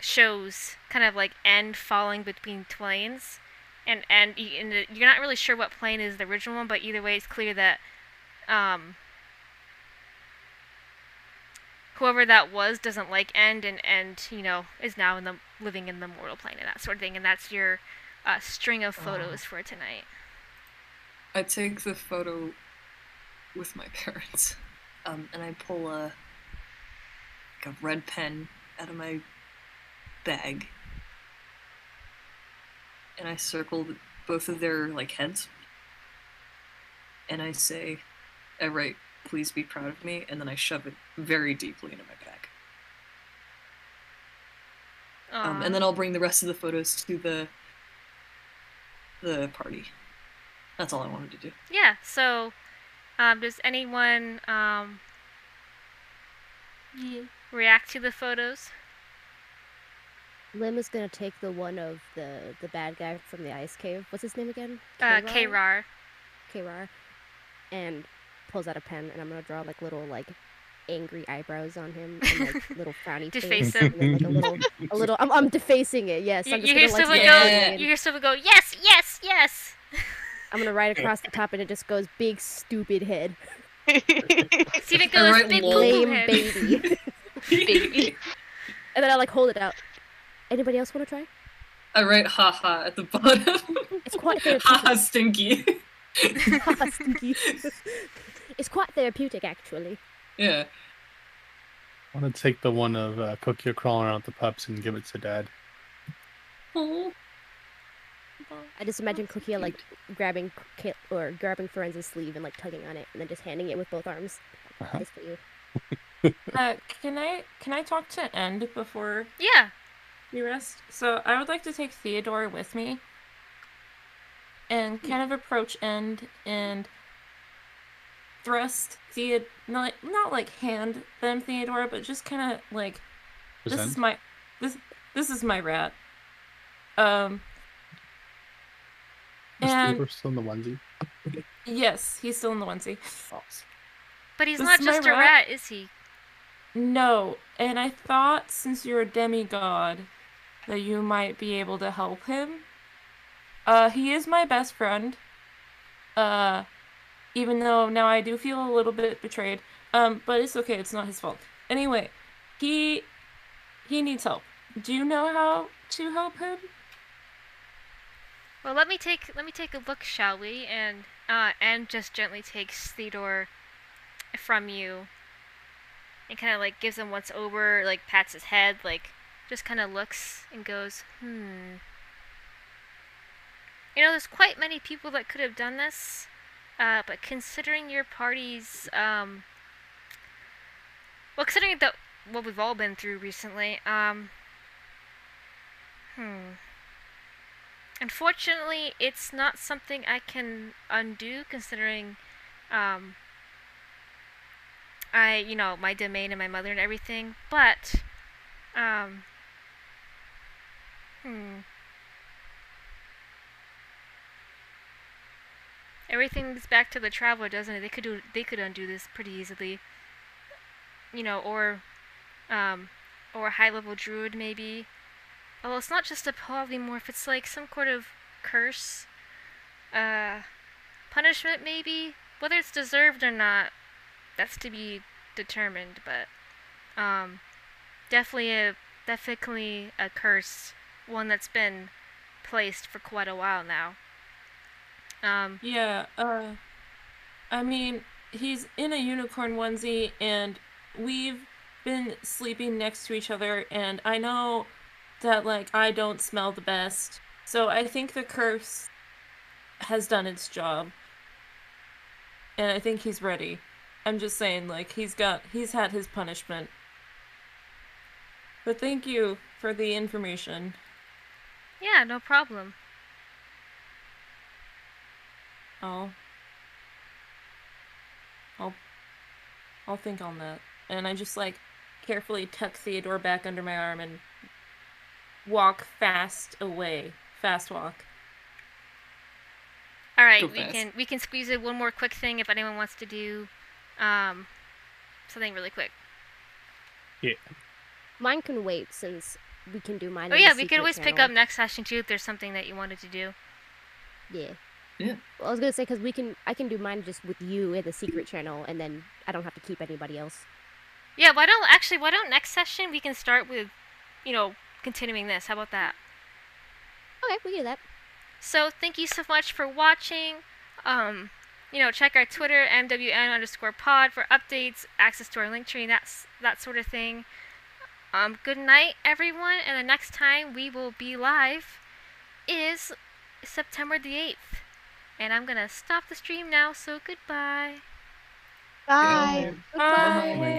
shows kind of like end falling between planes and and, and you're not really sure what plane is the original one but either way it's clear that um, whoever that was doesn't like end and end you know is now in the living in the mortal plane and that sort of thing and that's your uh, string of photos for tonight. I take the photo with my [laughs] parents, um, and I pull a like a red pen out of my bag, and I circle both of their like heads, and I say, I write, "Please be proud of me," and then I shove it very deeply into my bag. Um, and then I'll bring the rest of the photos to the the party. That's all I wanted to do. Yeah, so um, does anyone um, react to the photos? Lim is gonna take the one of the the bad guy from the ice cave. What's his name again? Uh, K-Rar? K-Rar. K-Rar, and pulls out a pen, and I'm gonna draw like little like angry eyebrows on him, and like [laughs] little frowny Deface face, him. then, like a little, [laughs] a little. I'm, I'm defacing it. Yes, You, I'm you hear gonna, like, go. Yeah. You hear someone go. Yes, yes, yes. [laughs] I'm gonna write across the top, and it just goes big stupid head, Steven I goes write big lol. poo lame head. baby, Baby. and then I like hold it out. Anybody else want to try? I write haha at the bottom. It's quite good. haha therapeutic. stinky. Stinky. It's quite therapeutic, actually. yeah. I want to take the one of uh, Kokia crawling out the pups and give it to Dad. Oh, I just imagine Cookie like grabbing Ka- or grabbing Ferenza's sleeve and like tugging on it, and then just handing it with both arms. Uh-huh. Nice for you. [laughs] Uh, can I can I talk to End before Yeah. we rest? So I would like to take Theodore with me and kind of approach End and thrust Theod not not like hand them Theodore, but just kind of like this is my this this is my rat. Um. Is And still in the onesie? yes, he's still in the onesie. Awesome. But he's This not just a rat? rat, is he? No, and I thought since you're a demigod that you might be able to help him. Uh, he is my best friend. Uh, even though now I do feel a little bit betrayed. Um, but it's okay, it's not his fault. Anyway, he he needs help. Do you know how to help him? Well, let me take let me take a look, shall we? And uh, and just gently takes Theodore from you, and kind of like gives him once over, like pats his head, like just kind of looks and goes, hmm. You know, there's quite many people that could have done this, uh, but considering your party's, um, well, considering that what we've all been through recently, um, hmm. Unfortunately, it's not something I can undo considering um I, you know, my domain and my mother and everything, but um hmm Everything's back to the traveler, doesn't it? They could do they could undo this pretty easily. You know, or um or a high level druid maybe. Although it's not just a polymorph, it's like some sort of curse. Uh, punishment, maybe? Whether it's deserved or not, that's to be determined, but, um, definitely a, definitely a curse. One that's been placed for quite a while now. Um, Yeah, uh I mean, he's in a unicorn onesie and we've been sleeping next to each other and I know that like I don't smell the best. So I think the curse has done its job. And I think he's ready. I'm just saying like he's got he's had his punishment. But thank you for the information. yeah, no problem. I'll I'll I'll think on that. And I just like carefully tuck Theodore back under my arm and walk fast away. Fast walk. All right, Go we fast. can we can squeeze in one more quick thing if anyone wants to do um something really quick. Yeah. Mine can wait since we can do mine. Oh in the yeah, we could secret always pick up next session too if there's something that you wanted to do. Yeah. Yeah. Well, I was gonna say because we can, I can do mine just with you in the secret channel, and then I don't have to keep anybody else. Yeah, why don't actually why don't next session we can start with, you know, continuing this. How about that? Okay, we can do that. So thank you so much for watching. Um, you know, check our Twitter MWN underscore pod for updates, access to our Linktree, that's that sort of thing. Um, good night, everyone, and the next time we will be live is September the eighth. And I'm gonna stop the stream now. So goodbye. Bye. Bye.